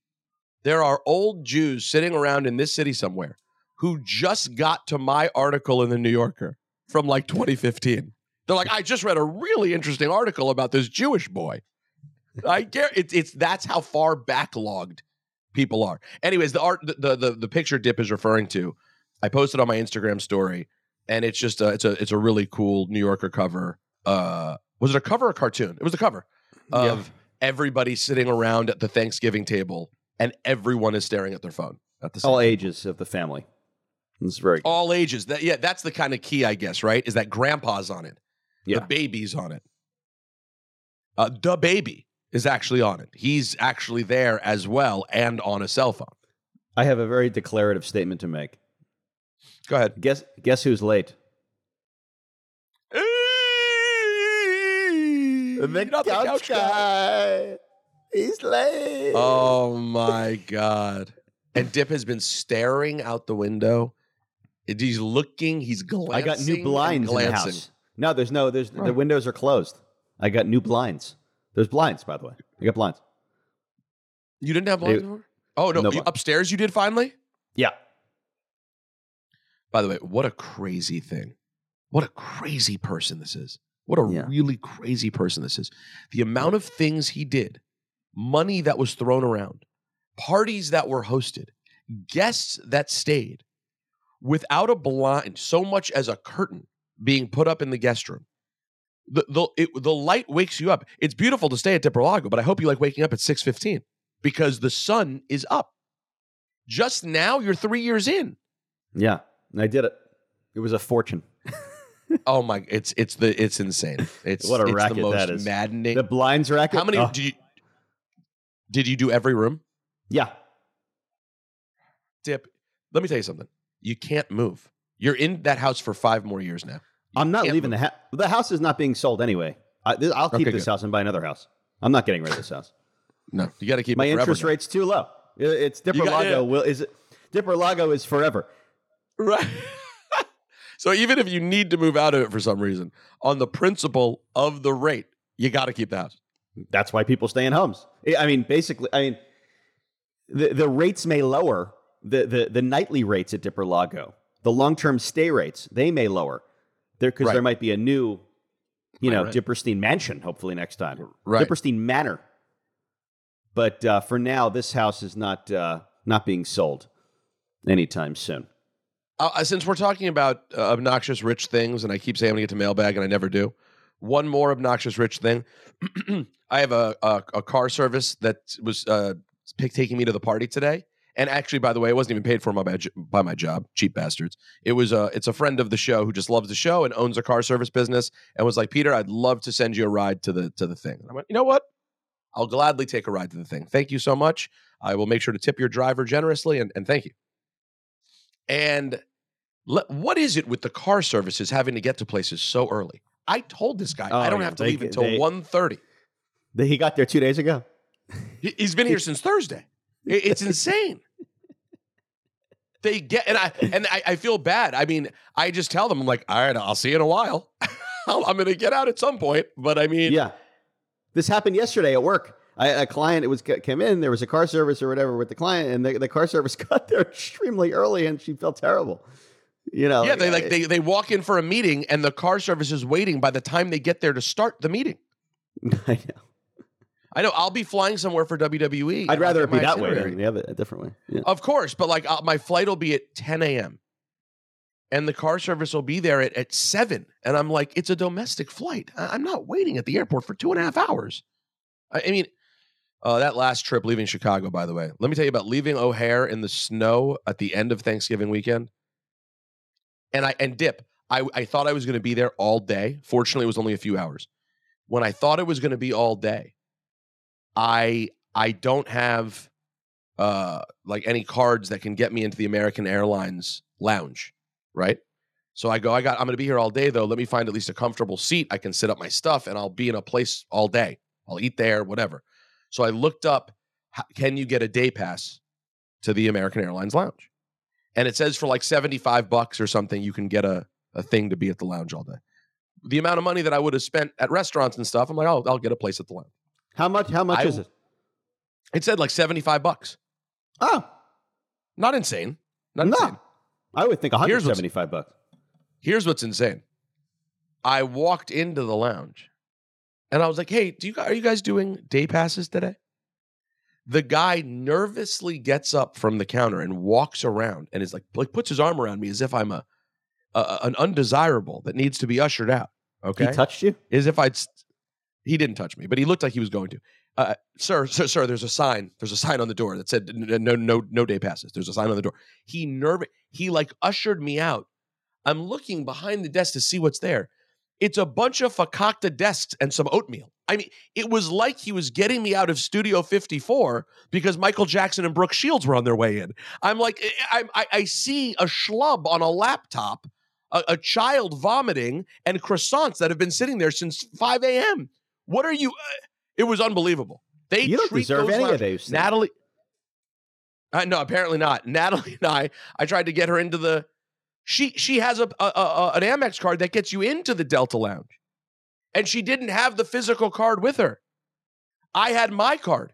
there are old Jews sitting around in this city somewhere who just got to my article in the New Yorker from like 2015. They're like, I just read a really interesting article about this Jewish boy. I get it's it's that's how far backlogged people are. Anyways, the art, the the the picture Dip is referring to, I posted on my Instagram story, and it's just a, it's a it's a really cool New Yorker cover. Uh, was it a cover or a cartoon? It was a cover of everybody sitting around at the Thanksgiving table, and everyone is staring at their phone at the All ages of the family. It's very all ages. That yeah, that's the kind of key, I guess. Right? Is that grandpa's on it? Yeah. The baby's on it. Uh, the baby is actually on it. He's actually there as well, and on a cell phone. I have a very declarative statement to make. Go ahead. Guess guess who's late? The couch guy. He's late. Oh my god! And Dip has been staring out the window. He's looking. He's glancing. I got new blinds and in the house. No, there's no. There's the windows are closed. I got new blinds. There's blinds, by the way. I got blinds. You didn't have They- blinds before? Oh no! No you- blinds. upstairs you did finally. Yeah. By the way, what a crazy thing! What a crazy person this is! What a really crazy person this is! The amount of things he did, money that was thrown around, parties that were hosted, guests that stayed, without a blind, so much as a curtain being put up in the guest room. The the it, the light wakes you up. It's beautiful to stay at Dipperlago, but I hope you like waking up at six fifteen because the sun is up. Just now, you're three years in. Yeah. I did it. It was a fortune. Oh my! It's it's the it's insane. It's What a it's racket the most that is. maddening. The blinds racket. How many Oh. did you did you do every room? Yeah. Dip. Let me tell you something. You can't move. You're in that house for five more years now. I'm not can't leaving the house. The house is not being sold anyway. I, th- I'll keep Okay, this good. house and buy another house. I'm not getting rid of this house. No, you got to keep My it forever interest now. rate's too low. It- It's Dipper got- Lago. yeah. Will is it? Dipper Lago is forever. Right. so even if you need to move out of it for some reason, on the principle of the rate, you got to keep the house. That's why people stay in homes. I I mean, basically, I mean, the the rates may lower the the, the nightly rates at Dipper Lago. The long term stay rates they may lower there because Right. there might be a new, you know, right. Dipperstein mansion. Hopefully next time, Right. Dipperstein Manor. But uh, for now, this house is not uh, not being sold anytime soon. Uh, since we're talking about uh, obnoxious rich things, and I keep saying I'm going to get to mailbag, and I never do. One more obnoxious rich thing. I have a, a a car service that was uh, pick, taking me to the party today, and actually, by the way, it wasn't even paid for by my by my job. Cheap bastards. It was a it's a friend of the show who just loves the show and owns a car service business, and was like, Peter, I'd love to send you a ride to the to the thing. And I went, you know what? I'll gladly take a ride to the thing. Thank you so much. I will make sure to tip your driver generously, and, and thank you. And le- what is it with the car services having to get to places so early? I told this guy Oh, I don't yeah, have to they leave until they- 1.30. The- He got there two days ago. He's been here since Thursday. It- It's insane. They get and I and I, I feel bad. I mean, I just tell them I'm like, all right, I'll see you in a while. I'm going to get out at some point, but I mean, Yeah. This happened yesterday at work. I, a client it was came in. There was a car service or whatever with the client, and the, the car service got there extremely early, and she felt terrible. You know, yeah, they like they they walk in for a meeting and the car service is waiting by the time they get there to start the meeting. I know. I know. I'll be flying somewhere for WWE. I'd rather it be that way itinerary. than the other, a different way. Yeah. Of course, but like uh, my flight will be at 10 a.m. and the car service will be there at, at 7. And I'm like, it's a domestic flight. I- I'm not waiting at the airport for two and a half hours. I, I mean, uh, that last trip leaving Chicago, by the way, let me tell you about leaving O'Hare in the snow at the end of Thanksgiving weekend. And I and dip. I, I thought I was going to be there all day. Fortunately, it was only a few hours. When I thought it was going to be all day, I I don't have uh like any cards that can get me into the American Airlines lounge, right? So I go, I got I'm gonna be here all day though. Let me find at least a comfortable seat. I can sit up my stuff and I'll be in a place all day. I'll eat there, whatever. So I looked up can you get a day pass to the American Airlines lounge? And it says for like 75 bucks or something, you can get a, a thing to be at the lounge all day. The amount of money that I would have spent at restaurants and stuff, I'm like, oh, I'll get a place at the lounge. How much? How much I- is it? It said like 75 bucks. Oh, Not insane. Not no. insane. I would think Here's 175 bucks. Here's what's insane. I walked into the lounge and I was like, "Hey, do you are you guys doing day passes today?" The guy nervously gets up from the counter and walks around and is like, like puts his arm around me as if I'm a, a an undesirable that needs to be ushered out. Okay, He touched you? as if I'd. He didn't touch me, but he looked like he was going to. Uh, uh, sir, sir, sir. There's a sign. There's a sign on the door that said "N- n- no, no, no day passes. There's a sign on the door. He nerve. He like ushered me out. I'm looking behind the desk to see what's there. It's a bunch of fakakta desks and some oatmeal. I mean, it was like he was getting me out of Studio 54 because Michael Jackson and Brooke Shields were on their way in. I'm like, eh, eh, I, I, I see a schlub on a laptop, a, a child vomiting, and croissants that have been sitting there since 5 a.m. What are you? Uh, it was unbelievable. They You don't treat deserve any of those things. Natalie. Uh, no, apparently not. Natalie and I, I tried to get her into the. She she has a, a, a an Amex card that gets you into the Delta Lounge, and she didn't have the physical card with her. I had my card.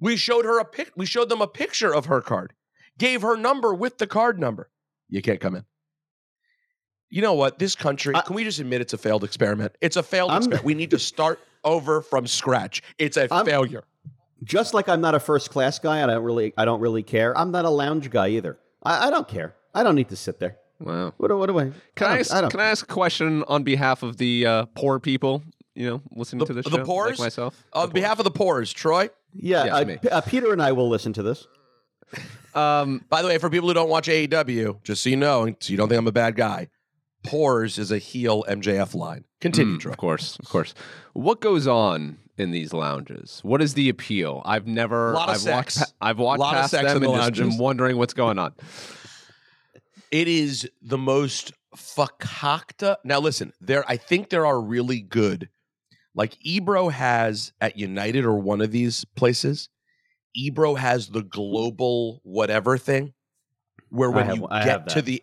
We showed her a pic. We showed them a picture of her card. Gave her number with the card number. You can't come in. You know what? This country. can we just admit it's a failed experiment? It's a failed experiment. We need to start over from scratch. It's a failure. Just like I'm not a first class guy, I don't really, I don't really care. I'm not a lounge guy either. I, I don't care. I don't need to sit there. Wow. What do, what do I? Can I, don't- ask, don't- can I ask a question on behalf of the uh, poor people? You know, listening to this the show, poors? like myself. On behalf of the poors, Troy. Yeah, Yes, uh, me. P- uh, Peter and I will listen to this. Um, By the way, for people who don't watch AEW, just so you know, and so you don't think I'm a bad guy, Pores is a heel MJF line. Continue, Mm. Of course, of course. What goes on in these lounges? What is the appeal? I've never. Lot of I've sex. Walked, I've walked Lot of past sex them in the and been wondering what's going on. It is the most fakakta. Now, listen, there. I think there are really good, like Ebro has at United or one of these places. Ebro has the global whatever thing, where when have- you I get to the.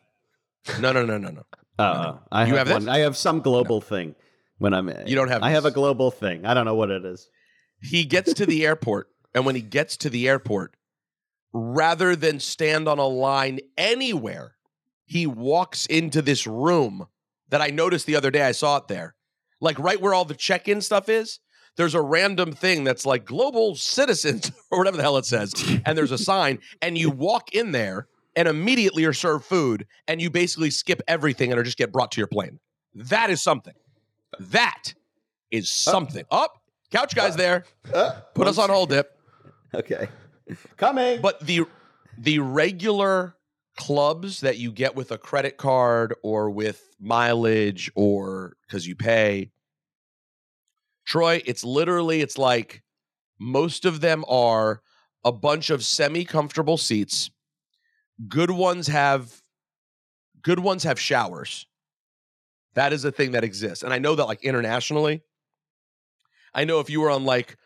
No, no, no, no, no. Uh, I You have, have one. I have some global thing when I'm. You don't have I have a global thing. I don't know what it is. he gets to the airport and when he gets to the airport rather than stand on a line anywhere he walks into this room that i noticed the other day i saw it there like right where all the check-in stuff is there's a random thing that's like global citizens or whatever the hell it says and there's a sign and you walk in there and immediately are served food and you basically skip everything and are just get brought to your plane. That is something. That is something. Up couch guys there. Put us on hold dip. Okay, coming. but the the regular clubs that you get with a credit card or with mileage or because you pay troy it's literally it's like most of them are a bunch of semi comfortable seats good ones have good ones have showers that is a thing that exists and i know that like internationally i know if you were on like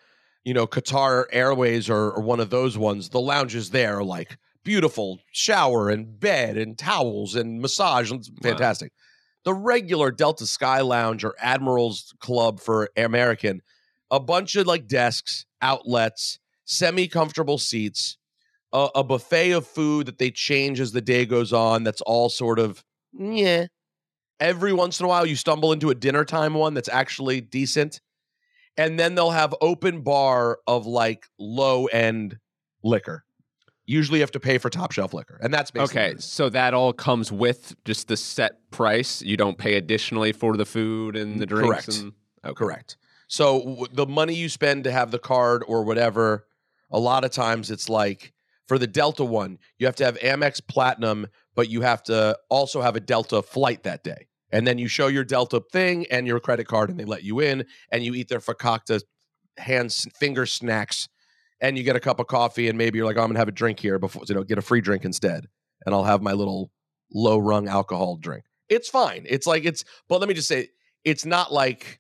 you know, Qatar Airways or, or one of those ones, the lounges there are like beautiful shower and bed and towels and massage. It's fantastic. The regular Delta Sky Lounge or Admiral's Club for American, a bunch of like desks, outlets, semi comfortable seats, a, a buffet of food that they change as the day goes on. That's all sort of yeah. Every once in a while, you stumble into a dinner time one that's actually decent and then they'll have open bar of like low end liquor. Usually you have to pay for top shelf liquor. And that's basically Okay, so that all comes with just the set price. You don't pay additionally for the food and the drinks. Correct. And, okay. Correct. So w- the money you spend to have the card or whatever, a lot of times it's like for the Delta one, you have to have Amex Platinum, but you have to also have a Delta flight that day. And then you show your Delta thing and your credit card, and they let you in, and you eat their fakakta hands finger snacks, and you get a cup of coffee, and maybe you're like, oh, I'm gonna have a drink here before you know, get a free drink instead, and I'll have my little low rung alcohol drink. It's fine. It's like it's, but let me just say, it's not like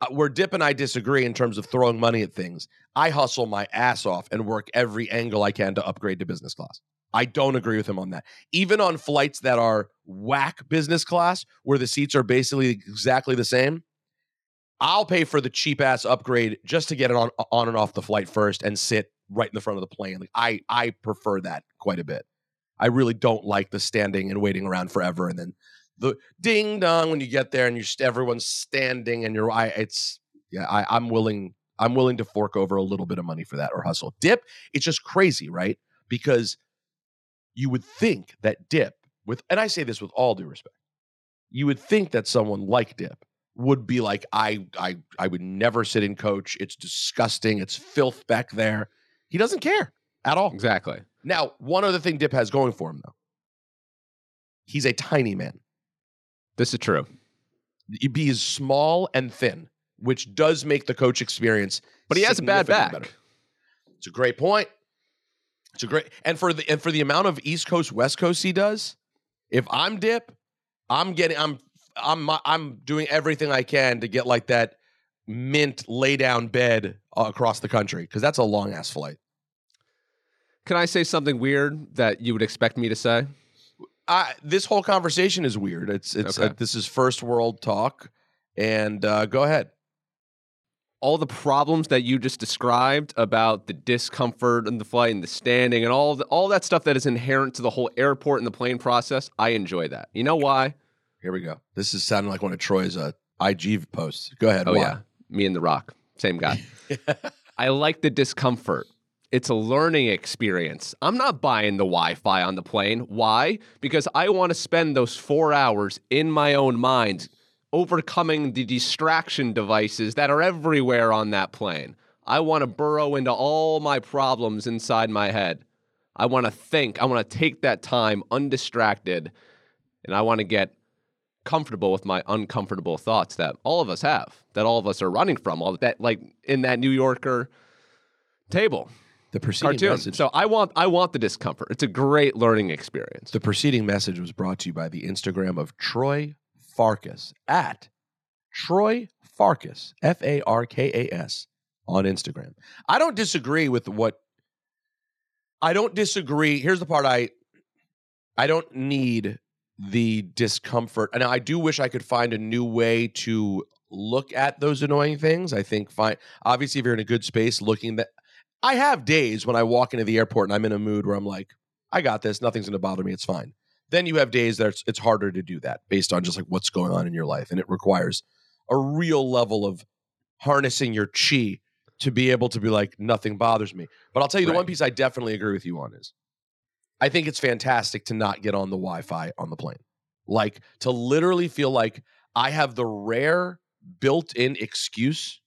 uh, where Dip and I disagree in terms of throwing money at things. I hustle my ass off and work every angle I can to upgrade to business class. I don't agree with him on that. Even on flights that are whack business class, where the seats are basically exactly the same, I'll pay for the cheap ass upgrade just to get it on on and off the flight first and sit right in the front of the plane. Like I I prefer that quite a bit. I really don't like the standing and waiting around forever and then the ding dong when you get there and you're everyone's standing and you're I it's yeah I I'm willing I'm willing to fork over a little bit of money for that or hustle. Dip, it's just crazy, right? Because you would think that Dip, with, and I say this with all due respect, you would think that someone like Dip would be like, I, I, I would never sit in coach. It's disgusting. It's filth back there. He doesn't care at all. Exactly. Now, one other thing Dip has going for him, though, he's a tiny man. This is true. He is small and thin, which does make the coach experience. But he has a bad back. better. It's a great point. It's a great and for the and for the amount of East Coast West Coast he does. If I'm Dip, I'm getting I'm I'm I'm doing everything I can to get like that mint lay down bed across the country because that's a long ass flight. Can I say something weird that you would expect me to say? I, this whole conversation is weird. It's it's Okay. uh, this is first world talk, and uh, go ahead. All the problems that you just described about the discomfort and the flight and the standing and all the, all that stuff that is inherent to the whole airport and the plane process, I enjoy that. You know why? Here we go. This is sounding like one of Troy's uh, IG posts. Go ahead. Oh why? yeah, me and The Rock, same guy. I like the discomfort. It's a learning experience. I'm not buying the Wi-Fi on the plane. Why? Because I want to spend those four hours in my own mind, overcoming the distraction devices that are everywhere on that plane. I want to burrow into all my problems inside my head. I want to think. I want to take that time undistracted, and I want to get comfortable with my uncomfortable thoughts that all of us have, that all of us are running from, all that like in that New Yorker table. The preceding Cartoon. message. So I want I want the discomfort. It's a great learning experience. The preceding message was brought to you by the Instagram of Troy Farkas at Troy Farkas, F A R K A S, on Instagram. I don't disagree with what I don't disagree. Here's the part I I don't need the discomfort. And I do wish I could find a new way to look at those annoying things. I think fine. Obviously, if you're in a good space looking that I have days when I walk into the airport and I'm in a mood where I'm like, I got this, nothing's gonna bother me, it's fine. Then you have days that it's, it's harder to do that based on just like what's going on in your life. And it requires a real level of harnessing your chi to be able to be like, nothing bothers me. But I'll tell you the one piece I definitely agree with you on is I think it's fantastic to not get on the Wi Fi on the plane. Like to literally feel like I have the rare built in excuse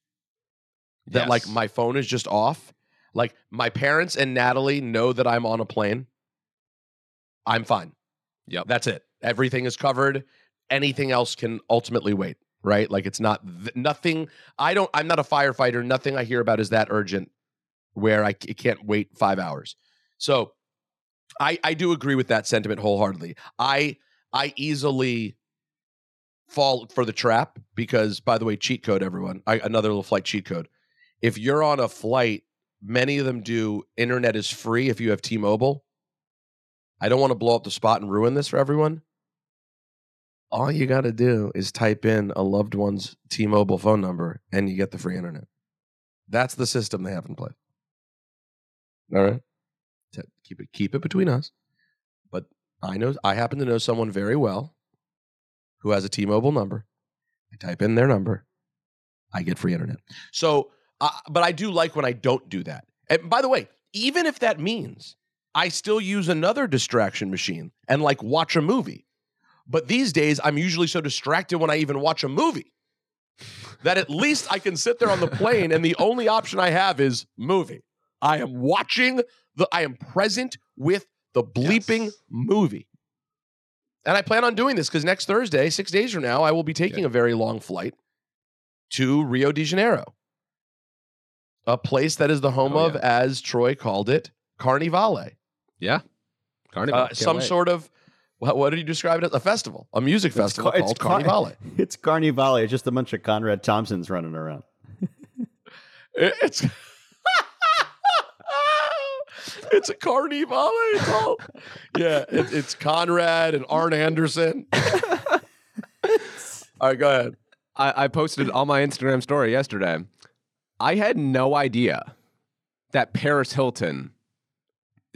that like my phone is just off. Like my parents and Natalie know that I'm on a plane. I'm fine. Yep. That's it. Everything is covered. Anything else can ultimately wait, right? Like it's not th- nothing. I don't, I'm not a firefighter. Nothing I hear about is that urgent where I c- can't wait five hours. So I, I do agree with that sentiment wholeheartedly. I, I easily fall for the trap because, by the way, cheat code, everyone, I, another little flight cheat code. If you're on a flight, many of them do internet is free if you have T Mobile. I don't want to blow up the spot and ruin this for everyone. All you got to do is type in a loved one's T Mobile phone number and you get the free internet. That's the system they have in place. All right. Keep it keep it between us. But I know I happen to know someone very well who has a T-Mobile number. I type in their number, I get free internet. So, uh, but I do like when I don't do that. And by the way, even if that means I still use another distraction machine and like watch a movie. But these days, I'm usually so distracted when I even watch a movie that at least I can sit there on the plane and the only option I have is movie. I am watching the, I am present with the bleeping movie. And I plan on doing this because next Thursday, six days from now, I will be taking a very long flight to Rio de Janeiro, a place that is the home Oh, of, as Troy called it, Carnivale. Yeah. Carnival. Uh, some wait. sort of, what, what did you describe it as? A festival, a music It's festival Car- called Car- Carnivale. It's Carnivale. It's just a bunch of Conrad Thompsons running around. It's it's a carnival. It's yeah, it, it's Conrad and Arn Anderson. all right, go ahead. I, I posted on my Instagram story yesterday. I had no idea that Paris Hilton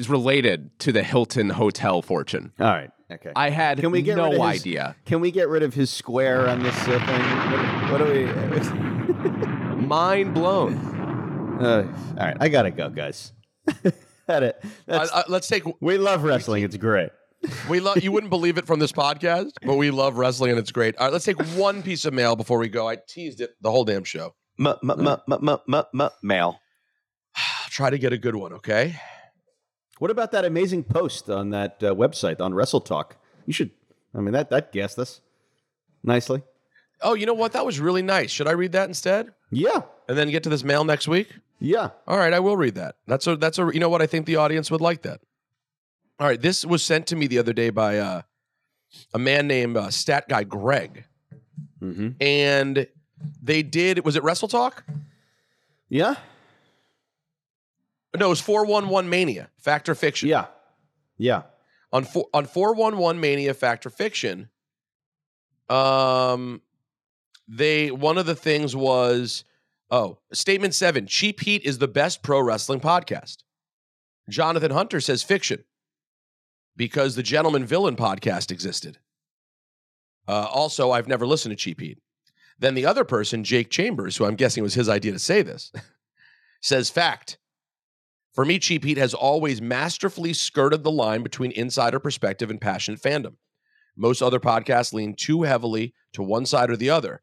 is related to the Hilton Hotel fortune. All right. Okay. I had Can we get no his- idea. Can we get rid of his square on this uh, thing? What, what do we? Mind blown. Uh, all right, I gotta go, guys. that it. That's, Uh, uh, let's take. we love wrestling. It's great. We love. You wouldn't believe it from this podcast, but we love wrestling and it's great. All right, let's take one piece of mail before we go. I teased it the whole damn show. M- m- m- mail. Try to get a good one. Okay. What about that amazing post on that uh, website on Wrestle Talk? You should. I mean, that that guessed us nicely. Oh, you know what? That was really nice. Should I read that instead? Yeah. And then get to this mail next week. Yeah. All right, I will read that. That's a that's a you know what I think the audience would like that. All right, this was sent to me the other day by uh, a man named uh, Stat Guy Greg, Mm-hmm. and they did. Was it Wrestle Talk? Yeah. No, it was four one one Mania Fact or Fiction. Yeah. Yeah. on four on four one one Mania Fact or Fiction. Um, they one of the things was oh statement seven Cheap Heat is the best pro wrestling podcast. Jonathan Hunter says fiction because the Gentleman Villain podcast existed. Uh, also, I've never listened to Cheap Heat. Then the other person, Jake Chambers, who I'm guessing was his idea to say this, says fact. For me, Cheap Heat has always masterfully skirted the line between insider perspective and passionate fandom. Most other podcasts lean too heavily to one side or the other.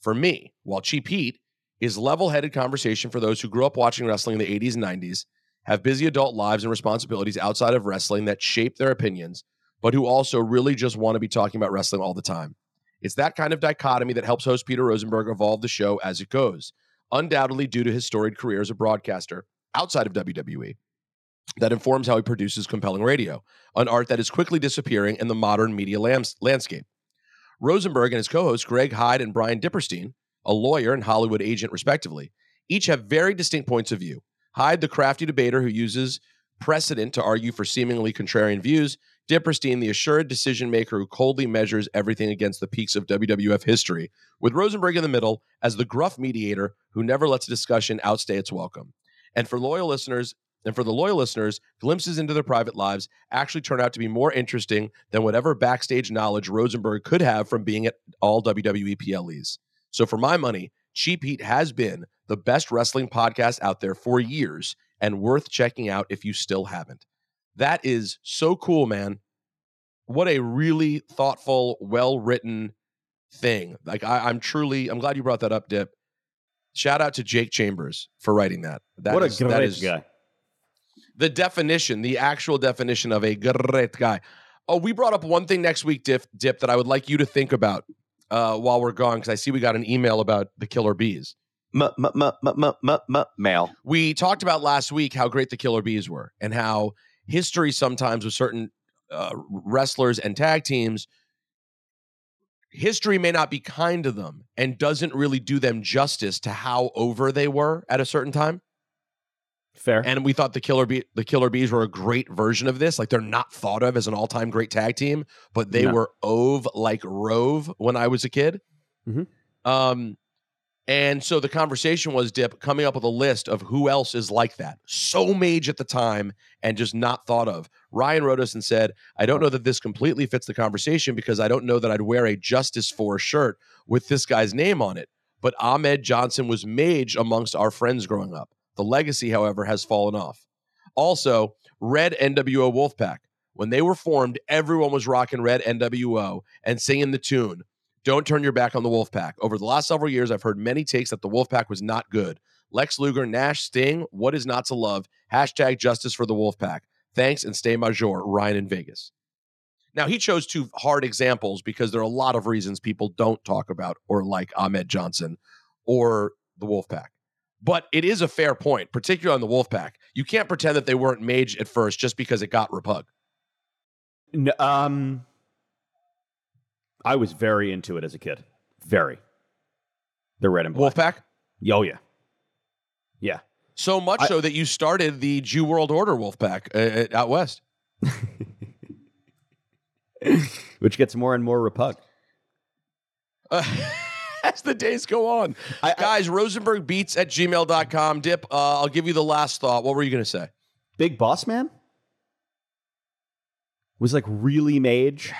For me, while Cheap Heat is level headed conversation for those who grew up watching wrestling in the 80s and 90s, have busy adult lives and responsibilities outside of wrestling that shape their opinions, but who also really just want to be talking about wrestling all the time. It's that kind of dichotomy that helps host Peter Rosenberg evolve the show as it goes, undoubtedly due to his storied career as a broadcaster outside of WWE that informs how he produces compelling radio, an art that is quickly disappearing in the modern media landscape. Rosenberg and his co hosts, Greg Hyde and Brian Dipperstein, a lawyer and Hollywood agent, respectively, each have very distinct points of view. Hyde, the crafty debater who uses precedent to argue for seemingly contrarian views, Dipperstein, the assured decision maker who coldly measures everything against the peaks of WWF history, with Rosenberg in the middle as the gruff mediator who never lets a discussion outstay its welcome. And for loyal listeners, and for the loyal listeners, glimpses into their private lives actually turn out to be more interesting than whatever backstage knowledge Rosenberg could have from being at all WWE PLEs. So for my money, Cheap Heat has been the best wrestling podcast out there for years and worth checking out if you still haven't. That is so cool, man. What a really thoughtful, well written thing. Like I, I'm truly, I'm glad you brought that up, Dip. Shout out to Jake Chambers for writing that. That what a great is guy. The definition, the actual definition of a great guy. Oh, we brought up one thing next week, Dip, Dip that I would like you to think about uh, while we're gone because I see we got an email about the Killer Bees. Mail. We talked about last week how great the Killer Bees were and how history sometimes with certain uh, wrestlers and tag teams, history may not be kind to them and doesn't really do them justice to how over they were at a certain time. Fair. And we thought the Killer Bee, the Killer Bees were a great version of this. Like they're not thought of as an all-time great tag team, but they No. were ove like Rove when I was a kid. Mhm. Um, and so the conversation was Dip coming up with a list of who else is like that. So maj at the time and just not thought of. Ryan wrote us and said, I don't know that this completely fits the conversation because I don't know that I'd wear a Justice for shirt with this guy's name on it. But Ahmed Johnson was maj amongst our friends growing up. The legacy, however, has fallen off. Also, Red NWO Wolfpack. When they were formed, everyone was rocking Red NWO and singing the tune, Don't Turn Your Back on the Wolfpack. Over the last several years, I've heard many takes that the Wolfpack was not good. Lex Luger, Nash, Sting, what is not to love? Hashtag justice for the Wolfpack. Thanks and stay major, Ryan in Vegas. Now, he chose two hard examples because there are a lot of reasons people don't talk about or like Ahmed Johnson or the Wolfpack. But it is a fair point, particularly on the Wolfpack. You can't pretend that they weren't maj at first just because it got repug. Um, I was very into it as a kid. Very. The red and black. Wolfpack? Oh yeah. Yeah. So much I- so that you started the Jew World Order Wolfpack uh, uh, out west. Which gets more and more repug. Uh, as the days go on. Guys, Rosenberg beats at gmail.com. Dip, uh, I'll give you the last thought. What were you going to say? Big Boss Man was like really maj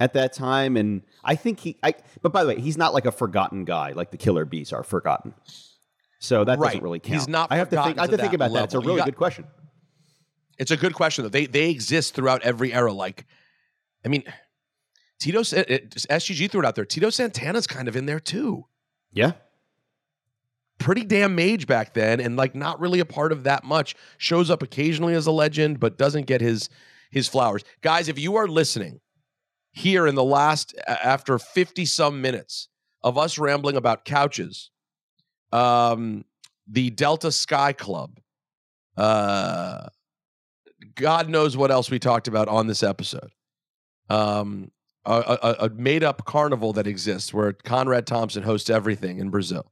at that time, and I think he. I but by the way, he's not like a forgotten guy like the Killer Bees are forgotten. So that Right. doesn't really count. He's not I have to think. I have to to think about that. It's a really got- good question. It's a good question though. They they exist throughout every era. Like, I mean, Tito it, SGG threw it out there. Tito Santana's kind of in there too. Yeah. Pretty damn maj back then, and like not really a part of that much. Shows up occasionally as a legend, but doesn't get his his flowers. Guys, if you are listening here in the last after fifty some minutes of us rambling about couches, um, the Delta Sky Club, uh, God knows what else we talked about on this episode. Um, a, a, a made up carnival that exists where Conrad Thompson hosts everything in Brazil.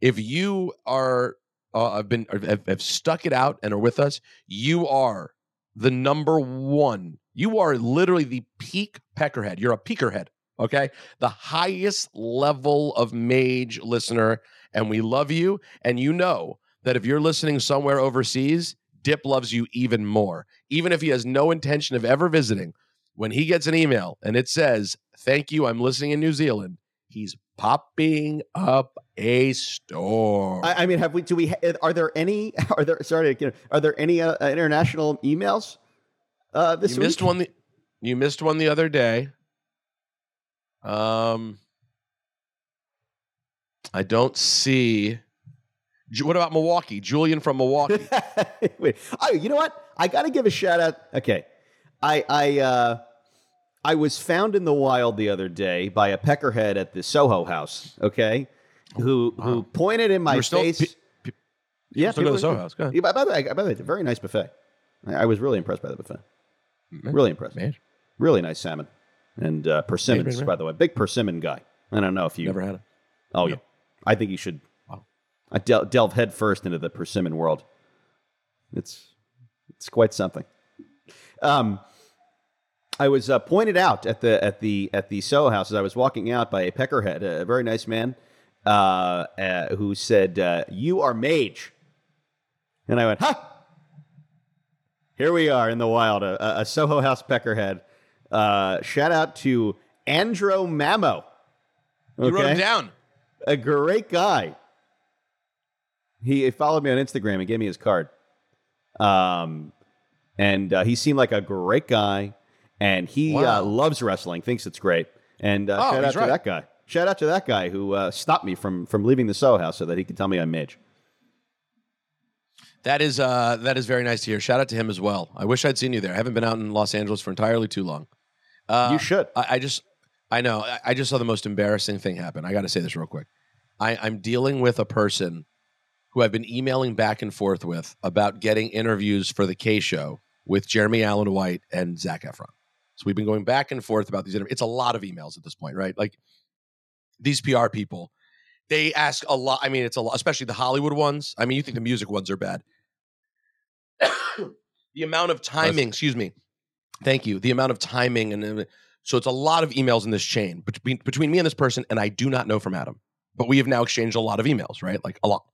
If you are uh, have been have, have stuck it out and are with us, you are the number one. You are literally the peak peckerhead. You're a peakerhead. Okay, the highest level of maj listener, and we love you. And you know that if you're listening somewhere overseas, Dip loves you even more. Even if he has no intention of ever visiting, when he gets an email and it says, Thank you, I'm listening in New Zealand, he's popping up a store. I, I mean, have we? Do we? Are there any? Are there? Sorry, are there any uh, international emails? Uh, this you missed week? one. The, you missed one the other day. Um, I don't see. What about Milwaukee? Julian from Milwaukee. Wait. Oh, you know what? I got to give a shout out. Okay, I I uh, I was found in the wild the other day by a peckerhead at the Soho House. Okay, who who pointed in my face. pe- yeah, still go to Soho House. Go ahead. By, by the way, by the way, it's a very nice buffet. I, I was really impressed by the buffet. Really impressed. Really nice salmon and uh, persimmons. Made, made, By the way, big persimmon guy. I don't know if you Never had it. Oh yeah, I think you should. wow. I del- delve head first into the persimmon world. It's it's quite something. Um, I was uh, pointed out at the at the at the Soho House as I was walking out by a peckerhead, a very nice man, uh, uh, who said, uh, "You are maj," and I went, "Ha!" Here we are in the wild, a, a Soho House peckerhead. Uh, shout out to Andro Mamo. You wrote him down. A great guy. He followed me on Instagram and gave me his card. Um, and uh, he seemed like a great guy, and he Wow. uh, loves wrestling, thinks it's great. And uh, Oh, shout out he's to right. that guy. Shout out to that guy who uh, stopped me from from leaving the Soho House so that he could tell me I'm Maj. That is uh that is very nice to hear. Shout out to him as well. I wish I'd seen you there. I haven't been out in Los Angeles for entirely too long. Uh, You should. I, I just I know. I, I just saw the most embarrassing thing happen. I got to say this real quick. I, I'm dealing with a person who I've been emailing back and forth with about getting interviews for the K show with Jeremy Allen White and Zac Efron. So we've been going back and forth about these interviews. It's a lot of emails at this point, right? Like these PR people, they ask a lot. I mean, it's a lot, especially the Hollywood ones. I mean, you think the music ones are bad. The amount of timing, excuse me. Thank you. The amount of timing and so it's a lot of emails in this chain between between me and this person, and I do not know from Adam, but we have now exchanged a lot of emails, right? Like a lot.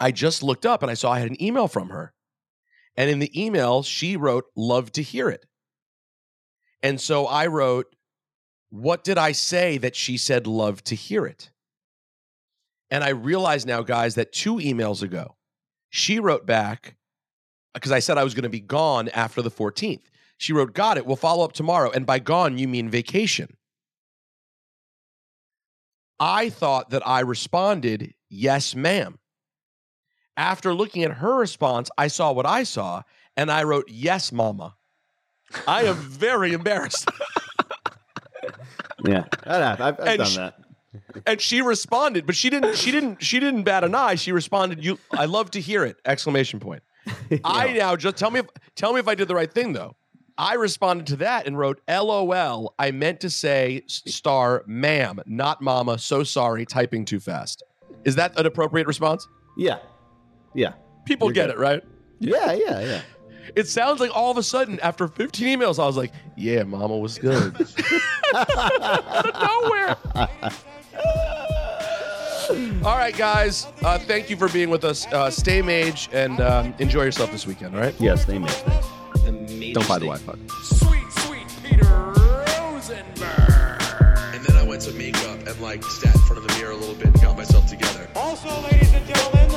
I just looked up and I saw I had an email from her, and in the email she wrote, "Love to hear it," and so I wrote, "What did I say that she said love to hear it?" And I realize now, guys, that two emails ago, she wrote back because I said I was going to be gone after the 14th. She wrote, Got it. We'll follow up tomorrow. And by gone, you mean vacation. I thought that I responded, Yes, ma'am. After looking at her response, I saw what I saw and I wrote, Yes, mama. I am very embarrassed. Yeah, I've, I've done sh- that. and she responded, but she didn't. She didn't. She didn't bat an eye. She responded, "You, I love to hear it!" Exclamation point. I now just tell me if tell me if I did the right thing though. I responded to that and wrote, "LOL." I meant to say star, ma'am, not mama. So sorry, typing too fast. Is that an appropriate response? Yeah, yeah. People You're get good. it, right? Yeah, yeah, yeah. It sounds like all of a sudden, after 15 emails, I was like, "Yeah, mama was good." Out of nowhere. All right, guys. Uh, thank you for being with us. Uh, stay maj and um, enjoy yourself this weekend. All right. Yes, they make things. Don't buy the Wi-Fi. Sweet, sweet Peter Rosenberg. And then I went to makeup and like sat in front of the mirror a little bit and got myself together. Also, ladies and gentlemen,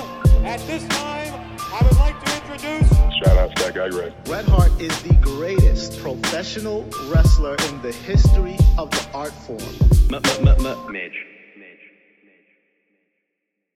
At this time, I would like to introduce Shout out to that guy, Greg. Bret Hart is the greatest professional wrestler in the history of the art form. Midge.